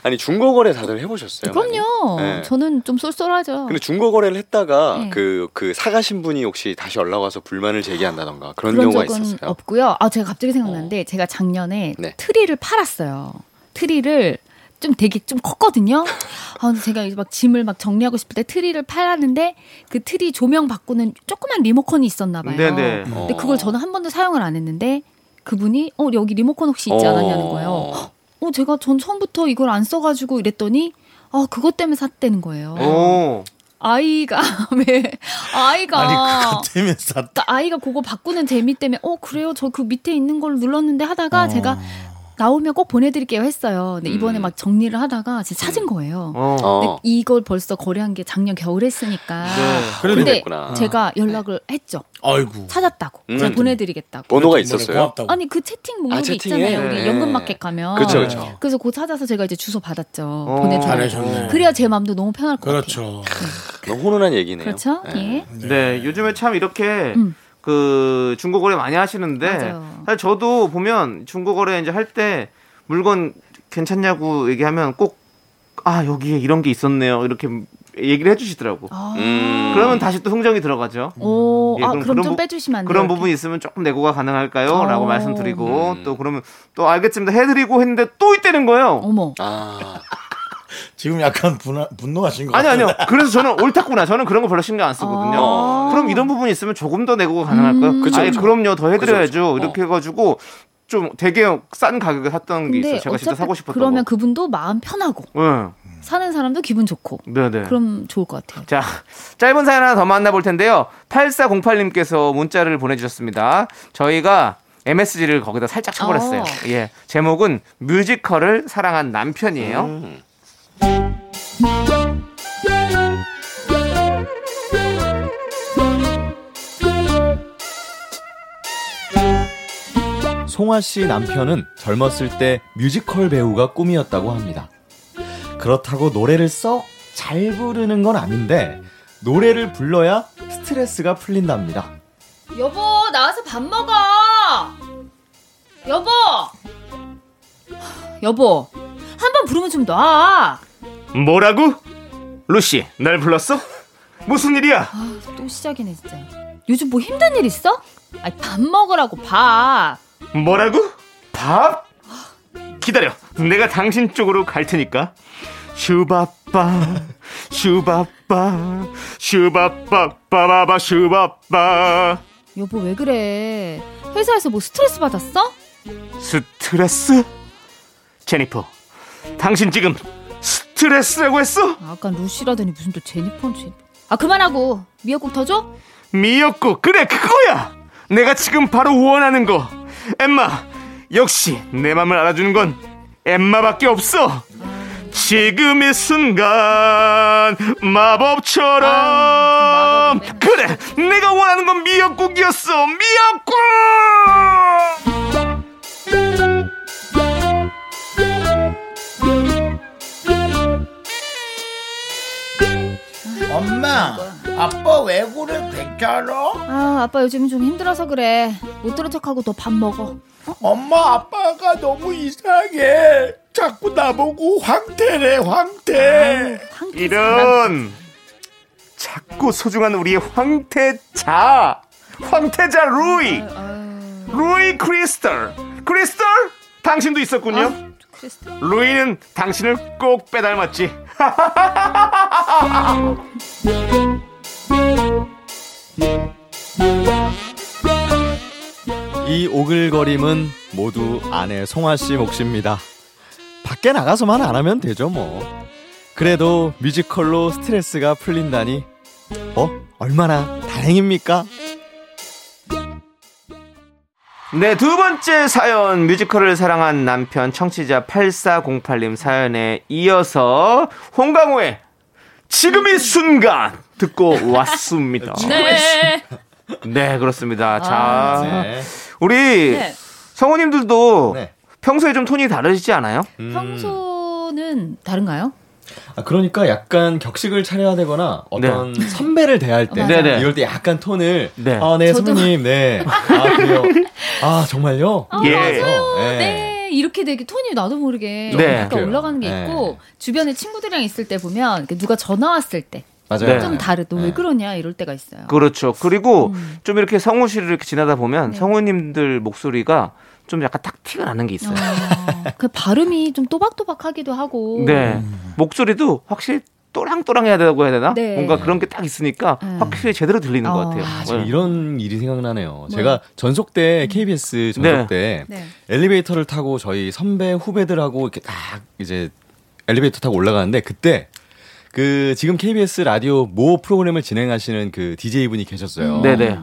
아니 중고 거래 다들 해보셨어요? 그럼요. 많이? 네. 저는 좀 쏠쏠하죠. 근데 중고 거래를 했다가 네. 그, 그 사가신 분이 혹시 다시 연락 와서 불만을 제기한다던가 그런, 그런 경우가 적은 있었어요. 없고요. 아 제가 갑자기 생각났는데 제가 작년에 네. 트리를 팔았어요. 트리를 좀 되게 좀 컸거든요. 아, 근데 제가 이제 막 짐을 막 정리하고 싶을 때 트리를 팔았는데 그 트리 조명 바꾸는 조그만 리모컨이 있었나 봐요. 네네. 근데 그걸 저는 한 번도 사용을 안 했는데 그분이 어 여기 리모컨 혹시 있지 않았냐는 거예요. 어 제가 전 처음부터 이걸 안 써가지고 이랬더니 아 그것 때문에 샀다는 거예요. 오, 아이가 왜 아이가 아니 그것 때문에 샀다. 그러니까 아이가 그거 바꾸는 재미 때문에 어 그래요 저 그 밑에 있는 걸 눌렀는데 하다가 제가 나오면 꼭 보내드릴게요 했어요. 근데 이번에 막 정리를 하다가 진짜 찾은 거예요. 어. 근데 어. 이걸 벌써 거래한 게 작년 겨울에 했으니까. 네. 그래도 근데 그랬구나. 제가 연락을 했죠. 아이고. 찾았다고. 음. 제가 보내드리겠다고. 번호가 있었어요? 고맙다고. 아니 그 채팅 목록이 아? 있잖아요. 우리 네. 연금마켓 가면. 그쵸, 그쵸. 그래서 그거 찾아서 제가 이제 주소 받았죠. 어, 보내줘요. 그래야 제 마음도 너무 편할 것 같아요. 그렇죠. 너무 훈훈한 얘기네요. 그렇죠? 네. 예. 네, 요즘에 참 이렇게 음. 그 중고 거래 많이 하시는데 맞아요. 사실 저도 보면 중고 거래 이제 할 때 물건 괜찮냐고 얘기하면 꼭 아 여기에 이런 게 있었네요 이렇게 얘기를 해주시더라고. 아. 음. 그러면 다시 또 흥정이 들어가죠. 오, 예, 아, 그럼 그럼 그런 좀 부- 빼주시면 안 돼요? 그런? 부분이 있으면 조금 내고가 가능할까요? 라고 어. 말씀드리고 음. 또 그러면 또 알겠습니다 해드리고 했는데 또 있다는 거예요. 어머. 아, 지금 약간 분하, 분노하신 것 아니 같아요. 아니요. 그래서 저는 옳다구나. 저는 그런 거 별로 신경 안 쓰거든요. 아. 그럼 이런 부분이 있으면 조금 더 내고가 가능할까요? 음. 그쵸, 아니 그쵸. 그럼요. 더 해드려야죠. 그쵸, 그쵸. 이렇게 해가지고 좀 되게 싼 가격에 샀던 게 있어요. 제가 진짜 사고 싶었던 그러면 거. 그분도 마음 편하고 네. 사는 사람도 기분 좋고 네네. 그럼 좋을 것 같아요. 자, 짧은 사연 하나 더 만나볼 텐데요. 8408님께서 문자를 보내주셨습니다. 저희가 MSG를 거기다 살짝 쳐버렸어요. 어. 예. 제목은 뮤지컬을 사랑한 남편이에요. 음. 송아 씨 남편은 젊었을 때 뮤지컬 배우가 꿈이었다고 합니다. 그렇다고 노래를 썩 잘 부르는 건 아닌데 노래를 불러야 스트레스가 풀린답니다. 여보 나와서 밥 먹어. 여보. 여보 한 번 부르면 좀 놔. 뭐라고? 루시, 날 불렀어? 무슨 일이야? 아, 또 시작이네 진짜. 요즘 뭐 힘든 일 있어? 아니 밥 먹으라고 밥. 뭐라고? 밥? 기다려. 내가 당신 쪽으로 갈 테니까. 슈바빠, 슈바빠, 슈바빠 빠바바 슈바빠. 여보 왜 그래? 회사에서 뭐 스트레스 받았어? 스트레스? 제니퍼, 당신 지금 스트레스라고 했어? 아, 아까 루시라더니 무슨 또 제니폰 제니. 아 그만하고 미역국 더 줘? 미역국, 그래, 그거야! 내가 지금 바로 원하는 거. 엠마, 역시 내 맘을 알아주는 건 엠마밖에 없어. 지금 이 순간 마법처럼 아, 마법이네. 그래 내가 원하는 건 미역국이었어 미역국 엄마, 아빠 왜 그래? 괜찮아? 아 아빠 요즘 좀 힘들어서 그래. 못 들은 척하고 너 밥 먹어. 엄마, 아빠가 너무 이상해. 자꾸 나보고 황태래, 황태. 황태 이런 자꾸 소중한 우리의 황태자 황태자 루이 루이 크리스털 크리스털 당신도 있었군요 크리스탈. 루이는 당신을 꼭 빼닮았지 이 오글거림은 모두 아내 송아 씨 몫입니다. 밖에 나가서만 안 하면 되죠, 뭐. 그래도 뮤지컬로 스트레스가 풀린다니, 어? 얼마나 다행입니까? 네 두 번째 사연 뮤지컬을 사랑한 남편 청취자 8408님 사연에 이어서 홍강호의 지금 이 순간 듣고 왔습니다 네. 네 그렇습니다 자 아, 네. 우리 네. 성우님들도 네. 평소에 좀 톤이 다르시지 않아요? 음. 평소는 다른가요? 아, 그러니까 약간 격식을 차려야 되거나 어떤 선배를 대할 때. 네네. 이럴 때 약간 톤을 네. 아, 네, 저도- 선배님, 네. 아, 그래요. 아, 정말요? 아, 예. 맞아요. 네. 네. 이렇게 되게 톤이 나도 모르게 네. 약간 그래요. 올라가는 게 네. 있고 주변에 친구들이랑 있을 때 보면 누가 전화 왔을 때좀 맞아요. 네. 다르. 너왜 네. 그러냐 이럴 때가 있어요. 그렇죠. 그리고 음. 좀 이렇게 성우실을 이렇게 지나다 보면 네. 성우님들 목소리가 좀 약간 딱 티가 나는 게 있어요. 어, 그 발음이 좀 또박또박하기도 하고. 네. 목소리도 확실히 또랑또랑해야 되고 해야 되나? 네. 뭔가 그런 게 딱 있으니까 음. 확실히 제대로 들리는 것 어. 같아요. 아, 네. 저 이런 일이 생각나네요. 제가 전속 때 KBS 전속 때 네. 엘리베이터를 타고 저희 선배 후배들하고 이렇게 딱 이제 엘리베이터 타고 올라가는데 그때 그 지금 KBS 라디오 모 프로그램을 진행하시는 그 DJ 분이 계셨어요. 네네.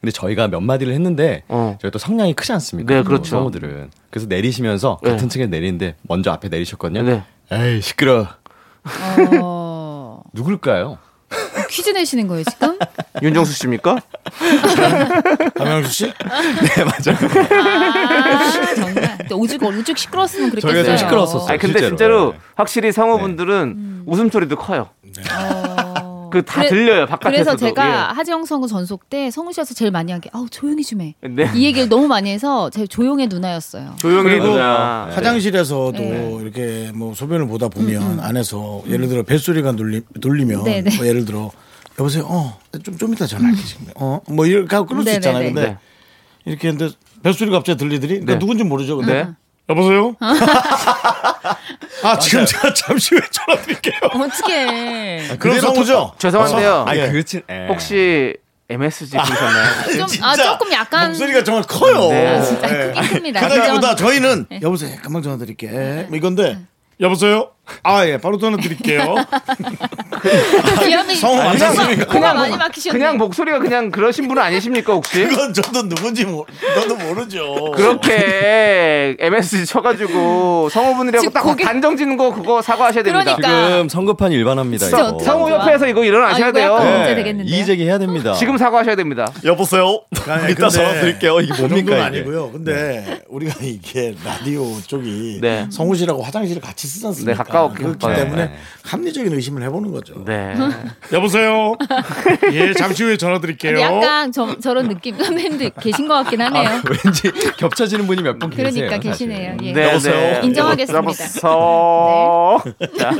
근데 저희가 몇 마디를 했는데 어. 저희 또 성량이 크지 않습니까? 네, 그렇죠. 성우들은. 그래서 내리시면서 네. 같은 층에 내리는데 먼저 앞에 내리셨거든요. 네. 에이 시끄러. 어, 누굴까요? 퀴즈 내시는 거예요 지금? 윤정수 씨입니까? 강명수 씨? 네 맞아요. 아 정말. 근데 오죽 오죽 시끄러웠으면 그랬겠어요. 저희가 좀 시끄러웠었어요. 아니 근데 실제로. 진짜로 네. 확실히 성우분들은 웃음소리도 커요. 어. 그다 그래- 들려요 바깥에서도. 그래서 제가 하지영 성우 전속 때 성우셔서 제일 많이 한 게 아우 조용히 좀 해. 예. 네. 이 얘기를 너무 많이 해서 제 조용의 누나였어요. 그리고 누나. 화장실에서도 네. 이렇게 뭐 소변을 보다 보면 안에서 예를 들어 뱃소리가 눌리, 눌리면 네, 네. 뭐 예를 들어 여보세요 어좀 좀 이따 전화할게 지금 어뭐 이렇게 하고 끊을 네, 수 있잖아요 네, 네. 근데 네. 이렇게 했는데 뱃소리가 갑자기 들리더니 그러니까 네. 누군지 모르죠 근데 네. 여보세요 아 지금 제가 잠시 후에 전화 드릴게요 어떻게? 그런 성우죠 죄송한데요. 아니 예. 그렇진. 예. 혹시 MSG 부르셨나요? 좀, 아, 조금 약간- 목소리가 정말 커요 네. 아, 진짜 크긴 큽니다. 그다기보다 저희는 네. 여보세요 잠깐만 전화 드릴게 뭐 이건데 여보세요 아 예 바로 전화 드릴게요 성우 맞았습니까? 그냥 많이 막히셨네. 그냥 목소리가 그냥 그러신 분은 아니십니까 혹시? 그건 저도 누군지 모, 저도 모르죠. 그렇게 MSG 쳐가지고 성우분들하고 지금 딱 고개- 단정 짓는 거 그거 사과하셔야 됩니다. 그러니까. 지금 성급한 일반합니다. 진짜 이거. 어떡하죠? 성우 협회에서 이거 일어나셔야 아, 이거 돼요. 약간 네. 문제 되겠는데요? 이의 제기해야 됩니다. 지금 사과하셔야 됩니다. 여보세요. 아니, 이따 근데 전화 드릴게요. 이게 그 뭡니까 정도는 이게? 아니고요. 근데 우리가 이게 라디오 쪽이 네. 성우실하고 화장실을 같이 쓰지 않습니까? 네, 가까웠기 그렇기 때문에. 때문에 네. 합리적인 의심을 해보는 거죠. 네. 여보세요. 예, 잠시 후에 전화 드릴게요. 근데 약간 저, 저런 느낌 선배님들 계신 것 같긴 하네요. 아, 왠지 겹쳐지는 분이 몇 분 계세요. 그러니까. 계시네요. 예. 네, 여보세요? 네. 인정하겠습니다. 여보세요. 자,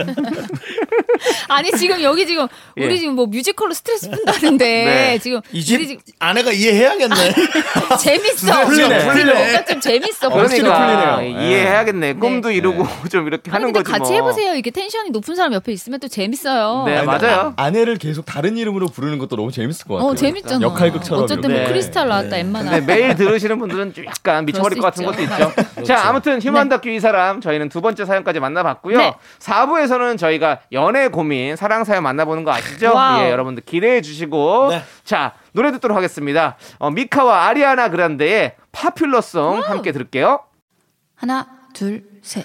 아니 지금 여기 지금 우리 예. 지금 뭐 뮤지컬로 스트레스 푼다는데 네. 지금 이 우리 집 지금 아내가 이해해야겠네. 재밌어. 풀리네, 풀리네. 좀 재밌어. 그러니까 풀리네요. 이해해야겠네. 꿈도 네. 이루고 좀 이렇게 아니 하는 거지 같이 뭐. 해보세요. 이게 텐션이 높은 사람 옆에 있으면 또 재밌어요. 네, 아니, 맞아요. 아, 아내를 계속 다른 이름으로 부르는 것도 너무 재밌을 것 같아요. 어 재밌잖아. 역할극처럼. 어쨌든. 뭐 크리스탈 나왔다 네. 엠마 근데 나왔다. 매일 들으시는 분들은 좀 약간 미쳐버릴 것 같은 것도 수 있죠. 있죠. 자, 아무튼 휴먼 다큐 이 사람 저희는 두 번째 사연까지 만나봤고요. 네. 4부에서는 저희가 연애 고민, 사랑 사연 만나보는 거 아시죠? 와우. 예, 여러분들 기대해 주시고. 네. 자, 노래 듣도록 하겠습니다. 어, 미카와 아리아나 그란데의 Popular Song 함께 들을게요. 하나 둘 셋.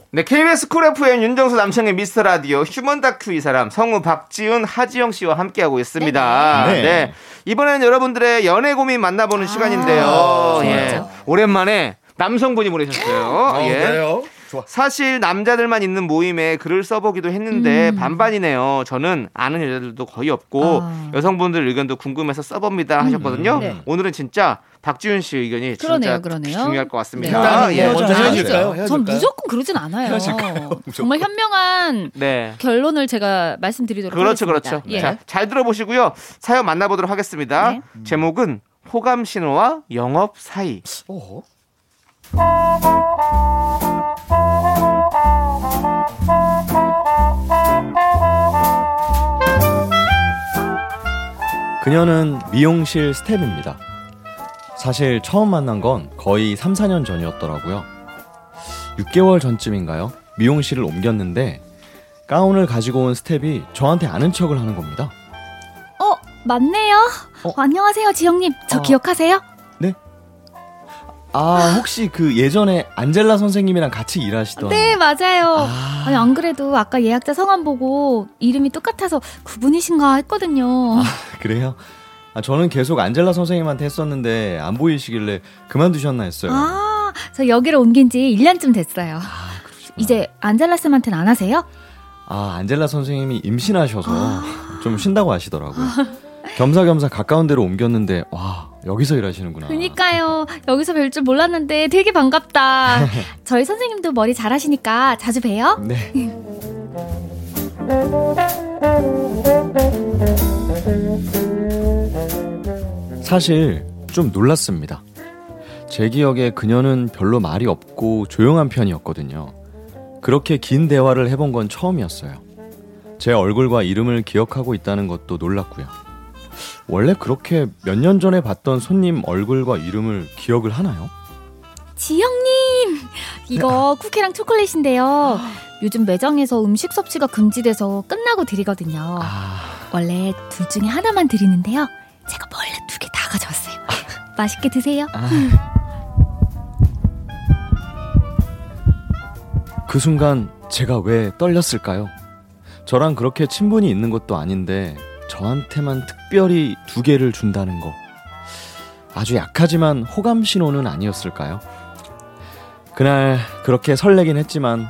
네, KBS 쿨 FM 윤정수 남창희 미스터 라디오 휴먼 다큐 이 사람 성우 박지훈 하지영 씨와 함께하고 있습니다. 네. 네. 이번에는 여러분들의 연애 고민 만나보는 시간인데요. 예. 오랜만에 남성분이 보내셨어요. 예. 그래요? 사실 남자들만 있는 모임에 글을 써보기도 했는데 반반이네요. 저는 아는 여자들도 거의 없고 아. 여성분들 의견도 궁금해서 써봅니다 하셨거든요. 네. 오늘은 진짜 박지훈 씨 의견이 그러네요, 진짜 그러네요. 중요할 것 같습니다. 일단은 예. 뭐 먼저. 헤어질까요? 전 헤어질까요? 무조건 그러진 않아요. 정말 현명한 네. 결론을 제가 말씀드리도록 그렇죠, 하겠습니다. 그렇죠. 예. 자, 잘 들어보시고요. 사연 만나보도록 하겠습니다. 네. 제목은 호감 신호와 영업 사이. 그녀는 미용실 스텝입니다. 사실 처음 만난 건 거의 3, 4년 전이었더라고요. 6개월 전쯤인가요? 미용실을 옮겼는데 가운을 가지고 온 스텝이 저한테 아는 척을 하는 겁니다. 어, 맞네요. 어? 안녕하세요, 지영님. 저 어. 기억하세요? 아, 혹시 그 예전에 안젤라 선생님이랑 같이 일하시던 네, 맞아요. 아. 아니, 안 그래도 아까 예약자 성함 보고 이름이 똑같아서 그분이신가 했거든요. 그래요? 아, 저는 계속 안젤라 선생님한테 했었는데 안 보이시길래 그만두셨나 했어요. 아, 저 여기로 옮긴 지 1년쯤 됐어요. 아. 이제 안젤라 쌤한테는 안 하세요? 아, 안젤라 선생님이 임신하셔서 좀 쉰다고 하시더라고요. 겸사겸사 가까운 데로 옮겼는데 와, 여기서 일하시는구나. 그니까요. 여기서 뵐 줄 몰랐는데 되게 반갑다. 저희 선생님도 머리 잘하시니까 자주 봬요. 네. 사실 좀 놀랐습니다. 제 기억에 그녀는 별로 말이 없고 조용한 편이었거든요. 그렇게 긴 대화를 해본 건 처음이었어요. 제 얼굴과 이름을 기억하고 있다는 것도 놀랐고요. 원래 그렇게 몇 년 전에 봤던 손님 얼굴과 이름을 기억을 하나요? 지영님! 이거 쿠키랑 초콜릿인데요. 요즘 매장에서 음식 섭취가 금지돼서 끝나고 드리거든요. 아, 원래 둘 중에 하나만 드리는데요. 제가 몰래 두 개 다 가져왔어요. 맛있게 드세요. 그 순간 제가 왜 떨렸을까요? 저랑 그렇게 친분이 있는 것도 아닌데 저한테만 특별히 두 개를 준다는 거. 아주 약하지만 호감 신호는 아니었을까요? 그날 그렇게 설레긴 했지만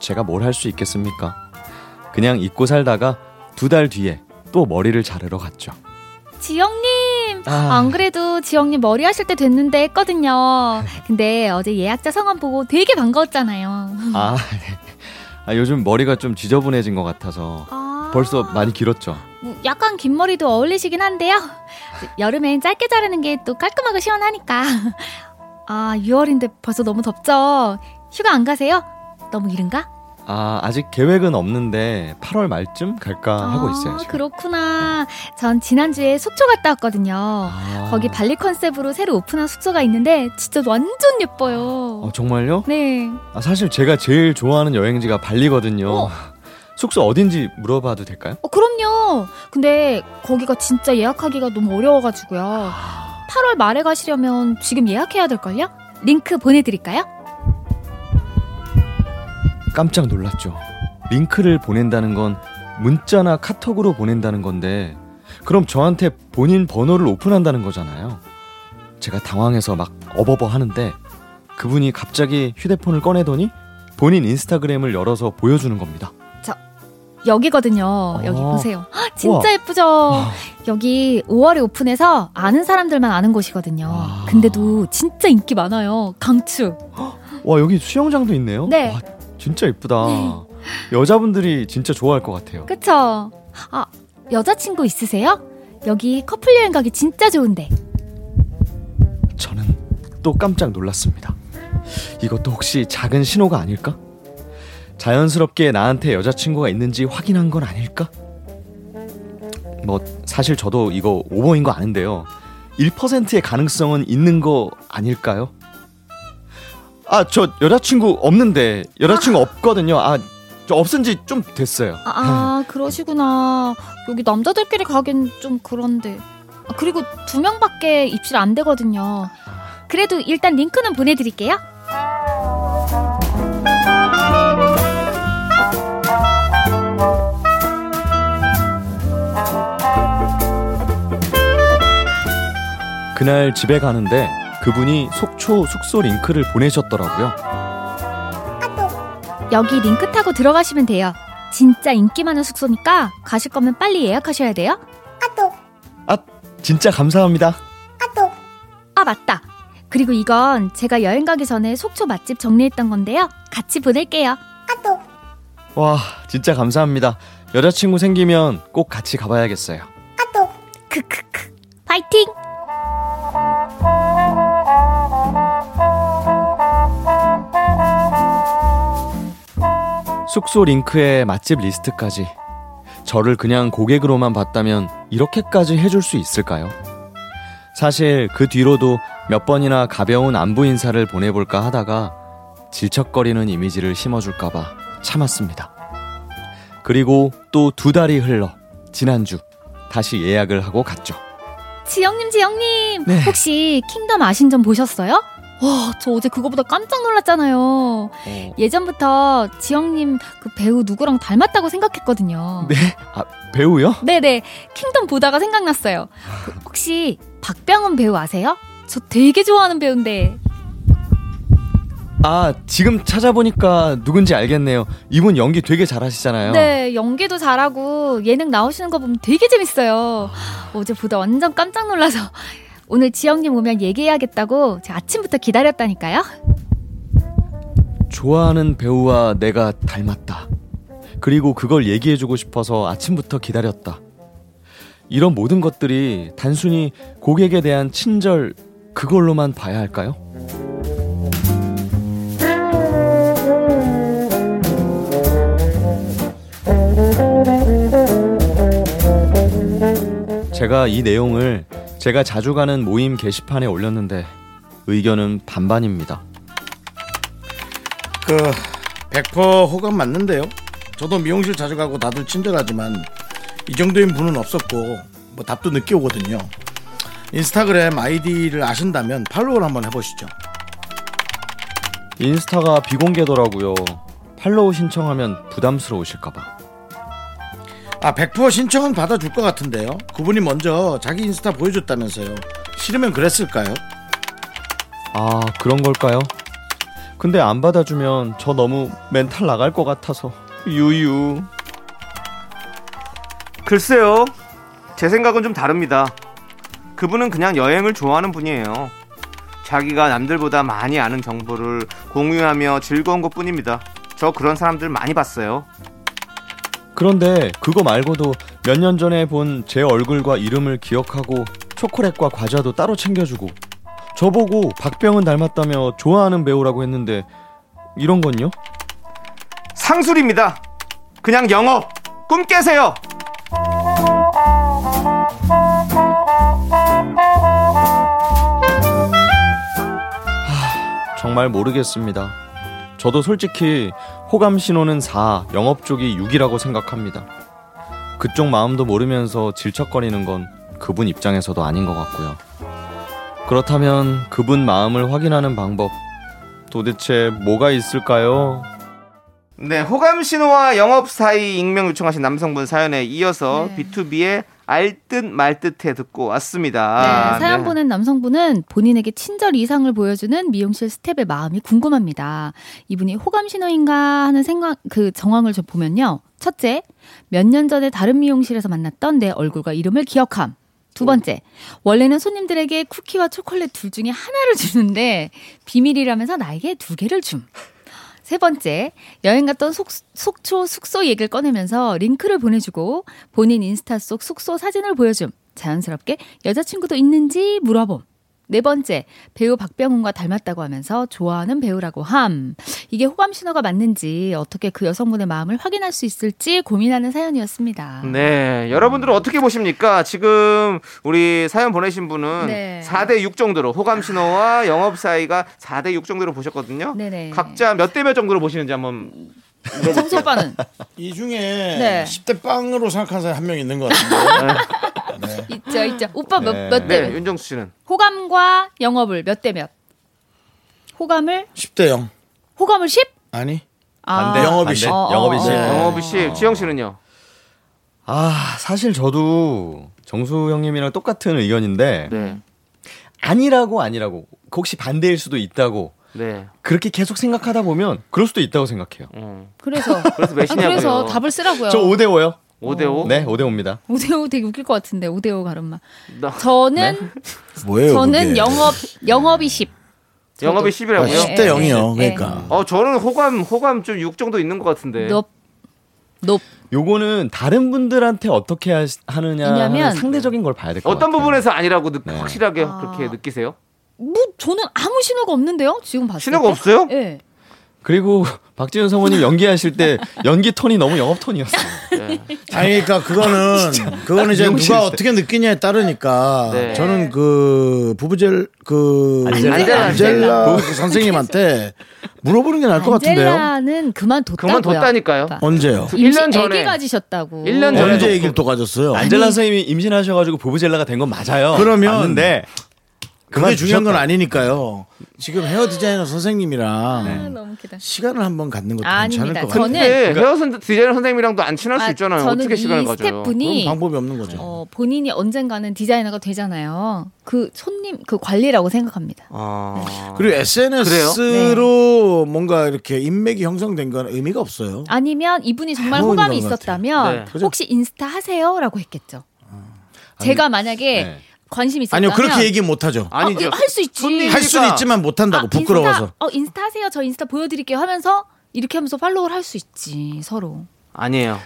제가 뭘 할 수 있겠습니까? 그냥 잊고 살다가 두 달 뒤에 또 머리를 자르러 갔죠. 지영님! 아. 안 그래도 지영님 머리 하실 때 됐는데 했거든요. 근데 어제 예약자 성함 보고 되게 반가웠잖아요. 아, 네. 아, 요즘 머리가 좀 지저분해진 것 같아서 아. 벌써 많이 길었죠. 뭐 약간 긴 머리도 어울리시긴 한데요. 여름엔 짧게 자르는 게 또 깔끔하고 시원하니까. 아, 6월인데 벌써 너무 덥죠? 휴가 안 가세요? 너무 이른가? 아, 아직 계획은 없는데 8월 말쯤 갈까 하고 있어요. 아, 지금. 그렇구나. 전 지난주에 속초 갔다 왔거든요. 아. 거기 발리 컨셉으로 새로 오픈한 숙소가 있는데 진짜 완전 예뻐요. 어, 정말요? 네. 아, 사실 제가 제일 좋아하는 여행지가 발리거든요. 어. 숙소 어딘지 물어봐도 될까요? 어, 그럼요. 근데 거기가 진짜 예약하기가 너무 어려워가지고요. 8월 말에 가시려면 지금 예약해야 될걸요? 링크 보내드릴까요? 깜짝 놀랐죠. 링크를 보낸다는 건 문자나 카톡으로 보낸다는 건데 그럼 저한테 본인 번호를 오픈한다는 거잖아요. 제가 당황해서 막 어버버 하는데 그분이 갑자기 휴대폰을 꺼내더니 본인 인스타그램을 열어서 보여주는 겁니다. 여기거든요. 여기 어. 보세요. 헉, 진짜 우와. 예쁘죠? 여기 5월에 오픈해서 아는 사람들만 아는 곳이거든요. 아. 근데도 진짜 인기 많아요. 강추. 와 여기 수영장도 있네요. 네. 와, 진짜 예쁘다. 여자분들이 진짜 좋아할 것 같아요. 그쵸? 아, 여자친구 있으세요? 여기 커플 여행 가기 진짜 좋은데. 저는 또 깜짝 놀랐습니다. 이것도 혹시 작은 신호가 아닐까? 자연스럽게 나한테 여자친구가 있는지 확인한 건 아닐까? 뭐 사실 저도 이거 오버인 거 아는데요. 1%의 가능성은 있는 거 아닐까요? 아, 저 여자친구 없는데 여자친구 없거든요. 아, 저 없은 지 좀 됐어요. 아, 아, 그러시구나. 여기 남자들끼리 가긴 좀 그런데. 아, 그리고 두 명밖에 입실 안 되거든요. 그래도 일단 링크는 보내드릴게요. 그날 집에 가는데 그분이 속초 숙소 링크를 보내셨더라고요. 여기 링크 타고 들어가시면 돼요. 진짜 인기 많은 숙소니까 가실 거면 빨리 예약하셔야 돼요. 아, 진짜 감사합니다. 아, 맞다. 그리고 이건 제가 여행 가기 전에 속초 맛집 정리했던 건데요. 같이 보낼게요. 와, 진짜 감사합니다. 여자친구 생기면 꼭 같이 가봐야겠어요. 크크크. 파이팅! 숙소 링크에 맛집 리스트까지. 저를 그냥 고객으로만 봤다면 이렇게까지 해줄 수 있을까요? 사실 그 뒤로도 몇 번이나 가벼운 안부 인사를 보내볼까 하다가 질척거리는 이미지를 심어줄까봐 참았습니다. 그리고 또 두 달이 흘러 지난주 다시 예약을 하고 갔죠. 지영님, 지영님. 네. 혹시 킹덤 아신전 보셨어요? 와, 저 어제 그거보다 깜짝 놀랐잖아요. 예전부터 지영님 그 배우 누구랑 닮았다고 생각했거든요. 네? 아, 배우요? 네네. 킹덤 보다가 생각났어요. 그 혹시 박병은 배우 아세요? 저 되게 좋아하는 배우인데. 아, 지금 찾아보니까 누군지 알겠네요. 이분 연기 되게 잘하시잖아요. 네, 연기도 잘하고 예능 나오시는 거 보면 되게 재밌어요. 어제 보다 완전 깜짝 놀라서 오늘 지영님 오면 얘기해야겠다고 제가 아침부터 기다렸다니까요. 좋아하는 배우와 내가 닮았다. 그리고 그걸 얘기해주고 싶어서 아침부터 기다렸다. 이런 모든 것들이 단순히 고객에 대한 친절, 그걸로만 봐야 할까요? 제가 이 내용을 제가 자주 가는 모임 게시판에 올렸는데 의견은 반반입니다. 그 100% 호감 맞는데요. 저도 미용실 자주 가고 다들 친절하지만 이 정도인 분은 없었고 뭐 답도 늦게 오거든요. 인스타그램 아이디를 아신다면 팔로우를 한번 해보시죠. 인스타가 비공개더라고요. 팔로우 신청하면 부담스러우실까봐. 아, 100% 신청은 받아줄 것 같은데요. 그분이 먼저 자기 인스타 보여줬다면서요. 싫으면 그랬을까요? 아, 그런 걸까요? 근데 안 받아주면 저 너무 멘탈 나갈 것 같아서. 유유. 글쎄요. 제 생각은 좀 다릅니다. 그분은 그냥 여행을 좋아하는 분이에요. 자기가 남들보다 많이 아는 정보를 공유하며 즐거운 것 뿐입니다. 저 그런 사람들 많이 봤어요. 그런데 그거 말고도 몇 년 전에 본 제 얼굴과 이름을 기억하고 초콜릿과 과자도 따로 챙겨주고 저보고 박병은 닮았다며 좋아하는 배우라고 했는데 이런 건요? 상술입니다. 그냥 영업. 꿈 깨세요. 정말 모르겠습니다. 저도 솔직히 호감 신호는 4, 영업 쪽이 6이라고 생각합니다. 그쪽 마음도 모르면서 질척거리는 건 그분 입장에서도 아닌 것 같고요. 그렇다면 그분 마음을 확인하는 방법 도대체 뭐가 있을까요? 네, 호감 신호와 영업 사이 익명 요청하신 남성분 사연에 이어서 네. B2B의 알듯 말듯해 듣고 왔습니다. 네, 사연 네. 보낸 남성분은 본인에게 친절 이상을 보여주는 미용실 스텝의 마음이 궁금합니다. 이분이 호감 신호인가 하는 생각 그 정황을 좀 보면요. 첫째, 몇 년 전에 다른 미용실에서 만났던 내 얼굴과 이름을 기억함. 두 번째, 원래는 손님들에게 쿠키와 초콜릿 둘 중에 하나를 주는데 비밀이라면서 나에게 두 개를 줌. 세 번째, 여행 갔던 속, 속초 숙소 얘기를 꺼내면서 링크를 보내주고 본인 인스타 속 숙소 사진을 보여줌. 자연스럽게 여자친구도 있는지 물어봄. 네 번째, 배우 박병훈과 닮았다고 하면서 좋아하는 배우라고 함. 이게 호감 신호가 맞는지 어떻게 그 여성분의 마음을 확인할 수 있을지 고민하는 사연이었습니다. 네, 여러분들은 어떻게 보십니까? 지금 우리 사연 보내신 분은 네. 4대 6 정도로 호감 신호와 영업 사이가 4대 6 정도로 보셨거든요. 네네. 각자 몇 대 몇 정도로 보시는지 한번 정수 오빠는 이 중에 네. 10대 빵으로 생각하는 사람 한명 있는 것 같은데. 네. 있죠, 있죠. 오빠 몇, 네. 몇 대? 네, 몇? 윤정수 씨는 호감과 영업을 몇 대 몇? 호감을 10대 0. 호감을 10? 아니. 아, 반대, 영업이 반대. 십. 어, 어, 영업이 어. 십. 네. 영업이 씨, 지영 씨는요? 아, 사실 저도 정수 형님이랑 똑같은 의견인데 네. 아니라고 아니라고 혹시 반대일 수도 있다고 네. 그렇게 계속 생각하다 보면 그럴 수도 있다고 생각해요. 음. 그래서 그래서 아? 그래서 답을 쓰라고요. 저 5대 5요. 5대 5? 네, 5대 5입니다. 5대5 되게 웃길 것 같은데 5대5 가름마. 나- 저는 뭐예요? 저는 그게? 영업 영업이 10. 영업이 아, 10이라고요? 네. 10대 0이요. 네. 그러니까. 어, 저는 호감, 호감 좀 6 정도 있는 것 같은데. 높. 높. 요거는 다른 분들한테 어떻게 하, 하느냐 왜냐면- 하는 상대적인 걸 봐야 될 것 같아요. 어떤 부분에서 아니라고 느- 네. 확실하게 아. 그렇게 느끼세요? 뭐 저는 아무 신호가 없는데요. 지금 봤을 신호가 때. 없어요? 예. 그리고 박지윤 성우님 연기하실 때 연기 톤이 너무 영업 톤이었어요. 네. 아니 그러니까 그거는 그거는 이제 누가 때. 어떻게 느끼냐에 따르니까 네. 저는 그 부부젤 그 안젤라. 안젤라, 안젤라. 그 선생님한테 물어보는 게 나을 것 같은데요. 안젤라는 그만뒀다고요. 그만뒀다니까요. 오빠. 언제요? 그 1년 임신 전에. 애기 가지셨다고. 1년 전에 언제 그- 얘기를 또 가졌어요? 안젤라 선생님이 임신하셔 가지고 보브젤라가 된 건 맞아요. 그러면- 맞는데 그게 중요한 건. 아니니까요. 지금 헤어 디자이너 선생님이랑 아, 너무 웃기다. 시간을 한번 갖는 것도 아닙니다. 괜찮을 것 같아요. 저는- 근데 헤어 선 디자이너 선생님이랑도 안 친할 수 아, 있잖아요. 저는 어떻게 이 시간을 가져요? 그럼 스태프분이 방법이 없는 거죠. 어, 본인이 언젠가는 디자이너가 되잖아요. 그 손님 그 관리라고 생각합니다. 아... 그리고 SNS로 뭔가 이렇게 인맥이 형성된 건 의미가 없어요. 아니면 이분이 정말 호감이 있었다면 네. 그죠? 혹시 인스타 하세요라고 했겠죠. 제가 만약에 네. 관심 있었다면 아니요 그렇게 얘기 못 하죠. 아니죠. 할 수 있지. 손님- 할 수는 그러니까- 있지만 못 한다고 아, 부끄러워서. 인스타, 어 인스타 하세요. 저 인스타 보여드릴게요 하면서 이렇게 하면서 팔로우를 할 수 있지 서로. 아니에요.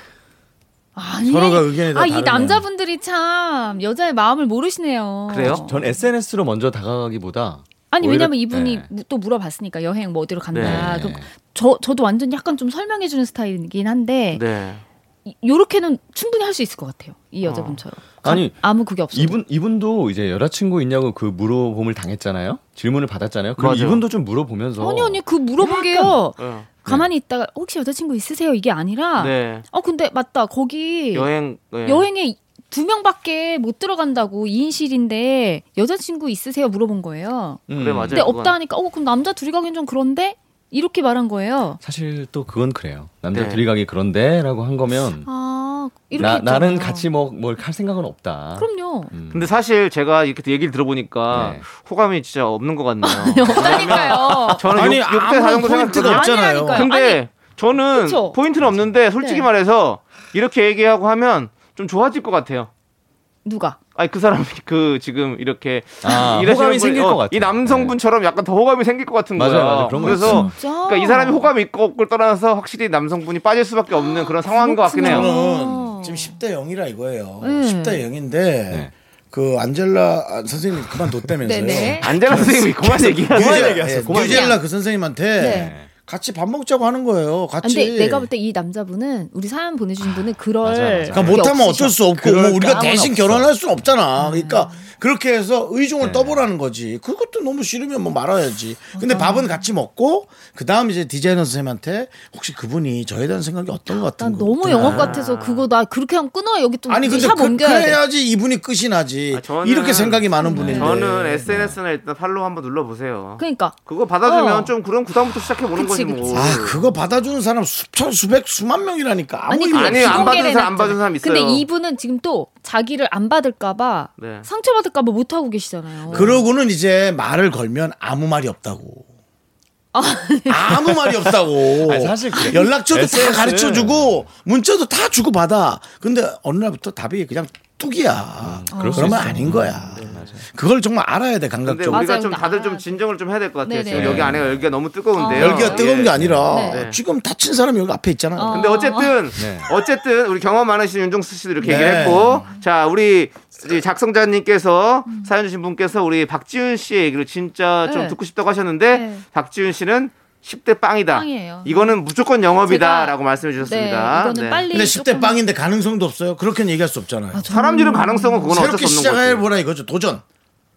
아니, 서로가 의견이 다 아, 이 다르네. 남자분들이 참 여자의 마음을 모르시네요. 그래요? 전 SNS로 먼저 다가가기보다 아니 오히려- 왜냐면 이분이 네. 무- 또 물어봤으니까 여행 뭐 어디로 간다. 네. 그럼 저 저도 완전 약간 좀 설명해 주는 스타일이긴 한데 네. 이- 요렇게는 충분히 할 수 있을 것 같아요. 이 여자분처럼. 가- 아니, 아무 그게 없어. 이분 이분도 이제 여자친구 있냐고 그 물어봄을 당했잖아요. 질문을 받았잖아요. 그럼 맞아요. 이분도 좀 물어보면서 아니 아니 그 물어본 게요. 어. 가만히 있다가 혹시 여자친구 있으세요? 이게 아니라 네. 어 근데 맞다 거기 여행 네. 여행에 두 명밖에 못 들어간다고 2인실인데 여자친구 있으세요? 물어본 거예요. 음. 그래, 맞아요. 근데 그건. 없다 하니까 어 그럼 남자 둘이 가긴 좀 그런데 이렇게 말한 거예요. 사실 또 그건 그래요. 남자 네. 들이 가기 그런데라고 한 거면 아 이렇게 나, 나는. 같이 뭐 뭘 할 생각은 없다. 그럼요. 음. 근데 사실 제가 이렇게 얘기를 들어보니까 네. 호감이 진짜 없는 것 같네요. 없다니까요. 저는 아니 6, 대4 아무런 정도 생각하거든요. 없잖아요. 근데 저는 그쵸? 포인트는 없는데 솔직히 네. 말해서 이렇게 얘기하고 하면 좀 좋아질 것 같아요. 누가? 아니 그 사람이 그 지금 이렇게 아, 호감이 생길 어, 것 같아요. 이 남성분처럼 약간 더 호감이 생길 것 같은 맞아요, 거야. 맞아요. 그런 거 그래서 진짜? 그러니까 이 사람이 호감이 있고 없고를 떠나서 확실히 남성분이 빠질 수밖에 없는 그런 상황인 것 같긴 해요. 저는 지금 10대 0이라 이거예요. 음. 10대 0인데 네. 그 안젤라 아, 선생님 그만뒀다면서요. 안젤라 선생님이 그만 얘기하세요. 그만 얘기하세요. 예, 그만 뉴젤라 그 선생님한테 네. 같이 밥 먹자고 하는 거예요. 아, 같이. 근데 내가 볼 때 이 남자분은 우리 사연 보내주신 분은 그럴 맞아, 맞아. 그러니까 못하면. 어쩔 수 없고 뭐 우리가 대신 없어. 결혼할 수는 없잖아. 음. 그러니까 그렇게 해서 의중을 네. 떠보라는 거지. 그것도 너무 싫으면 뭐 말아야지. 근데 밥은 같이 먹고 그 다음 이제 디자이너 선생님한테 혹시 그분이 저에 대한 생각이 어떤 것 같은 난 거. 너무 영업 같아서 그거 나 그렇게 하면 끊어 여기 또 아니 근데 샵 그. 그래야지 이분이 끝이 나지. 아, 저는- 이렇게 생각이 많은 분인데. 저는 SNS나 일단 팔로우 한번 눌러보세요. 그러니까 그거 받아주면 어. 좀 그런 구단부터 시작해 보는 그치, 거지 뭐. 그치. 아 그거 받아주는 사람 수천 수백 수만 명이라니까 아무 아니 아니. 안 받은 사람, 안. 받은 사람 있어요. 근데 이분은 지금 또 자기를 안 받을까봐 네. 상처받을까봐 못 하고 계시잖아요. 그러고는 이제 말을 걸면 아무 말이 없다고. 아무 말이 없다고. 아니, 사실 그래. 연락처도 다 SNS 는 가르쳐 주고 문자도 다 주고 받아. 근데 어느 날부터 답이 그냥 뚝이야. 수 그러면 있어요. 아닌 거야. 그걸 정말 알아야 돼 근데 감각적으로. 우리가 맞아요. 좀 다들 아. 좀 진정을 좀 해야 될 것 같아요. 네네. 지금 여기 안에가 열기가 너무 뜨거운데요. 어. 열기가 뜨거운 예. 게 아니라 네. 지금 다친 사람이 여기 앞에 있잖아. 어. 근데 어쨌든 네. 어쨌든 우리 경험 많으신 윤종수 씨도 이렇게 네. 얘기를 했고 자 우리 이 작성자님께서 사연 주신 분께서 우리 박지윤 씨의 얘기를 진짜 좀 네. 듣고 싶다고 하셨는데 네. 박지윤 씨는 10대 빵이다. 빵이에요. 이거는 무조건 영업이다라고 말씀해 네, 주셨습니다. 이거는 네. 빨리 근데 10대 조금- 빵인데 가능성도 없어요. 그렇게는 얘기할 수 없잖아요. 아, 저는- 사람들의 가능성은 그건 어쩔 새롭게 수 없는 거죠. 시작해 보라 이거죠. 도전.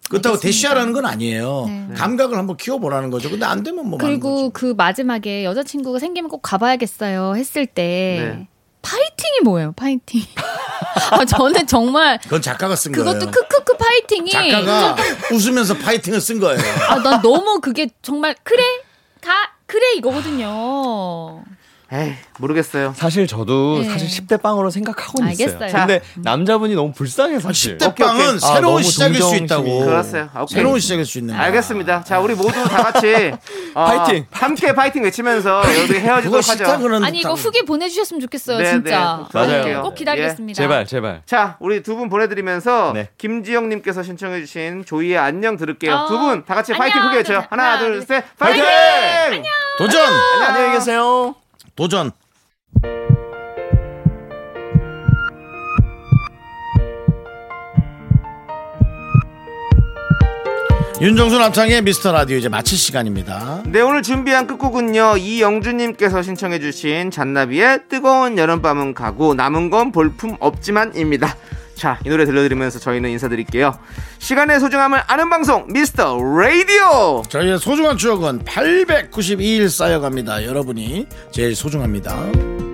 그렇다고 대시하라는 건 아니에요. 네. 감각을 한번 키워보라는 거죠. 근데 안 되면 뭐 그리고 거죠. 그 마지막에 여자친구가 생기면 꼭 가봐야겠어요 했을 때 네. 파이팅이 뭐예요? 파이팅. 아, 저는 정말 그건 작가가 쓴 거예요. 그것도 크크크 파이팅이 작가가 웃으면서 파이팅을 쓴 거예요. 아, 난 너무 그게 정말 그래 가 그래 이거거든요. 에이, 모르겠어요. 사실 저도 네. 사실 10대 빵으로 생각하고는 있어요. 알겠어요. 근데 남자분이 너무 불쌍해 사실. 10대 빵은 아, 새로운 너무 시작일 수. 있다고. 그렇어요. 오케이. 새로운 시작일 수 있는. 알겠습니다. 자, 우리 모두 다 같이 어, 파이팅! 함께 파이팅 외치면서 여기 헤어지도록 하죠. 그런. 아니 이거 후기 보내 주셨으면 좋겠어요, 네, 진짜. 네, 맞아요. 꼭 기다리겠습니다. 제발 제발. 자, 우리 두 분 보내 드리면서 네. 김지영 님께서 신청해 주신 조이의 안녕 들을게요. 어, 두분 다 같이 파이팅 안녕. 크게 외쳐요. 하나, 하나, 둘, 둘, 셋, 파이팅! 도전. 안녕히 계세요. 도전. 윤정수 남창의 미스터 라디오 이제 마칠 시간입니다. 네, 오늘 준비한 끝곡은요. 이영주님께서 신청해주신 잔나비의 뜨거운 여름밤은 가고 남은 건 볼품 없지만입니다. 자, 이 노래 들려드리면서 저희는 인사드릴게요. 시간의 소중함을 아는 방송, 미스터 라디오! 저희의 소중한 추억은 892일 쌓여갑니다. 여러분이 제일 소중합니다.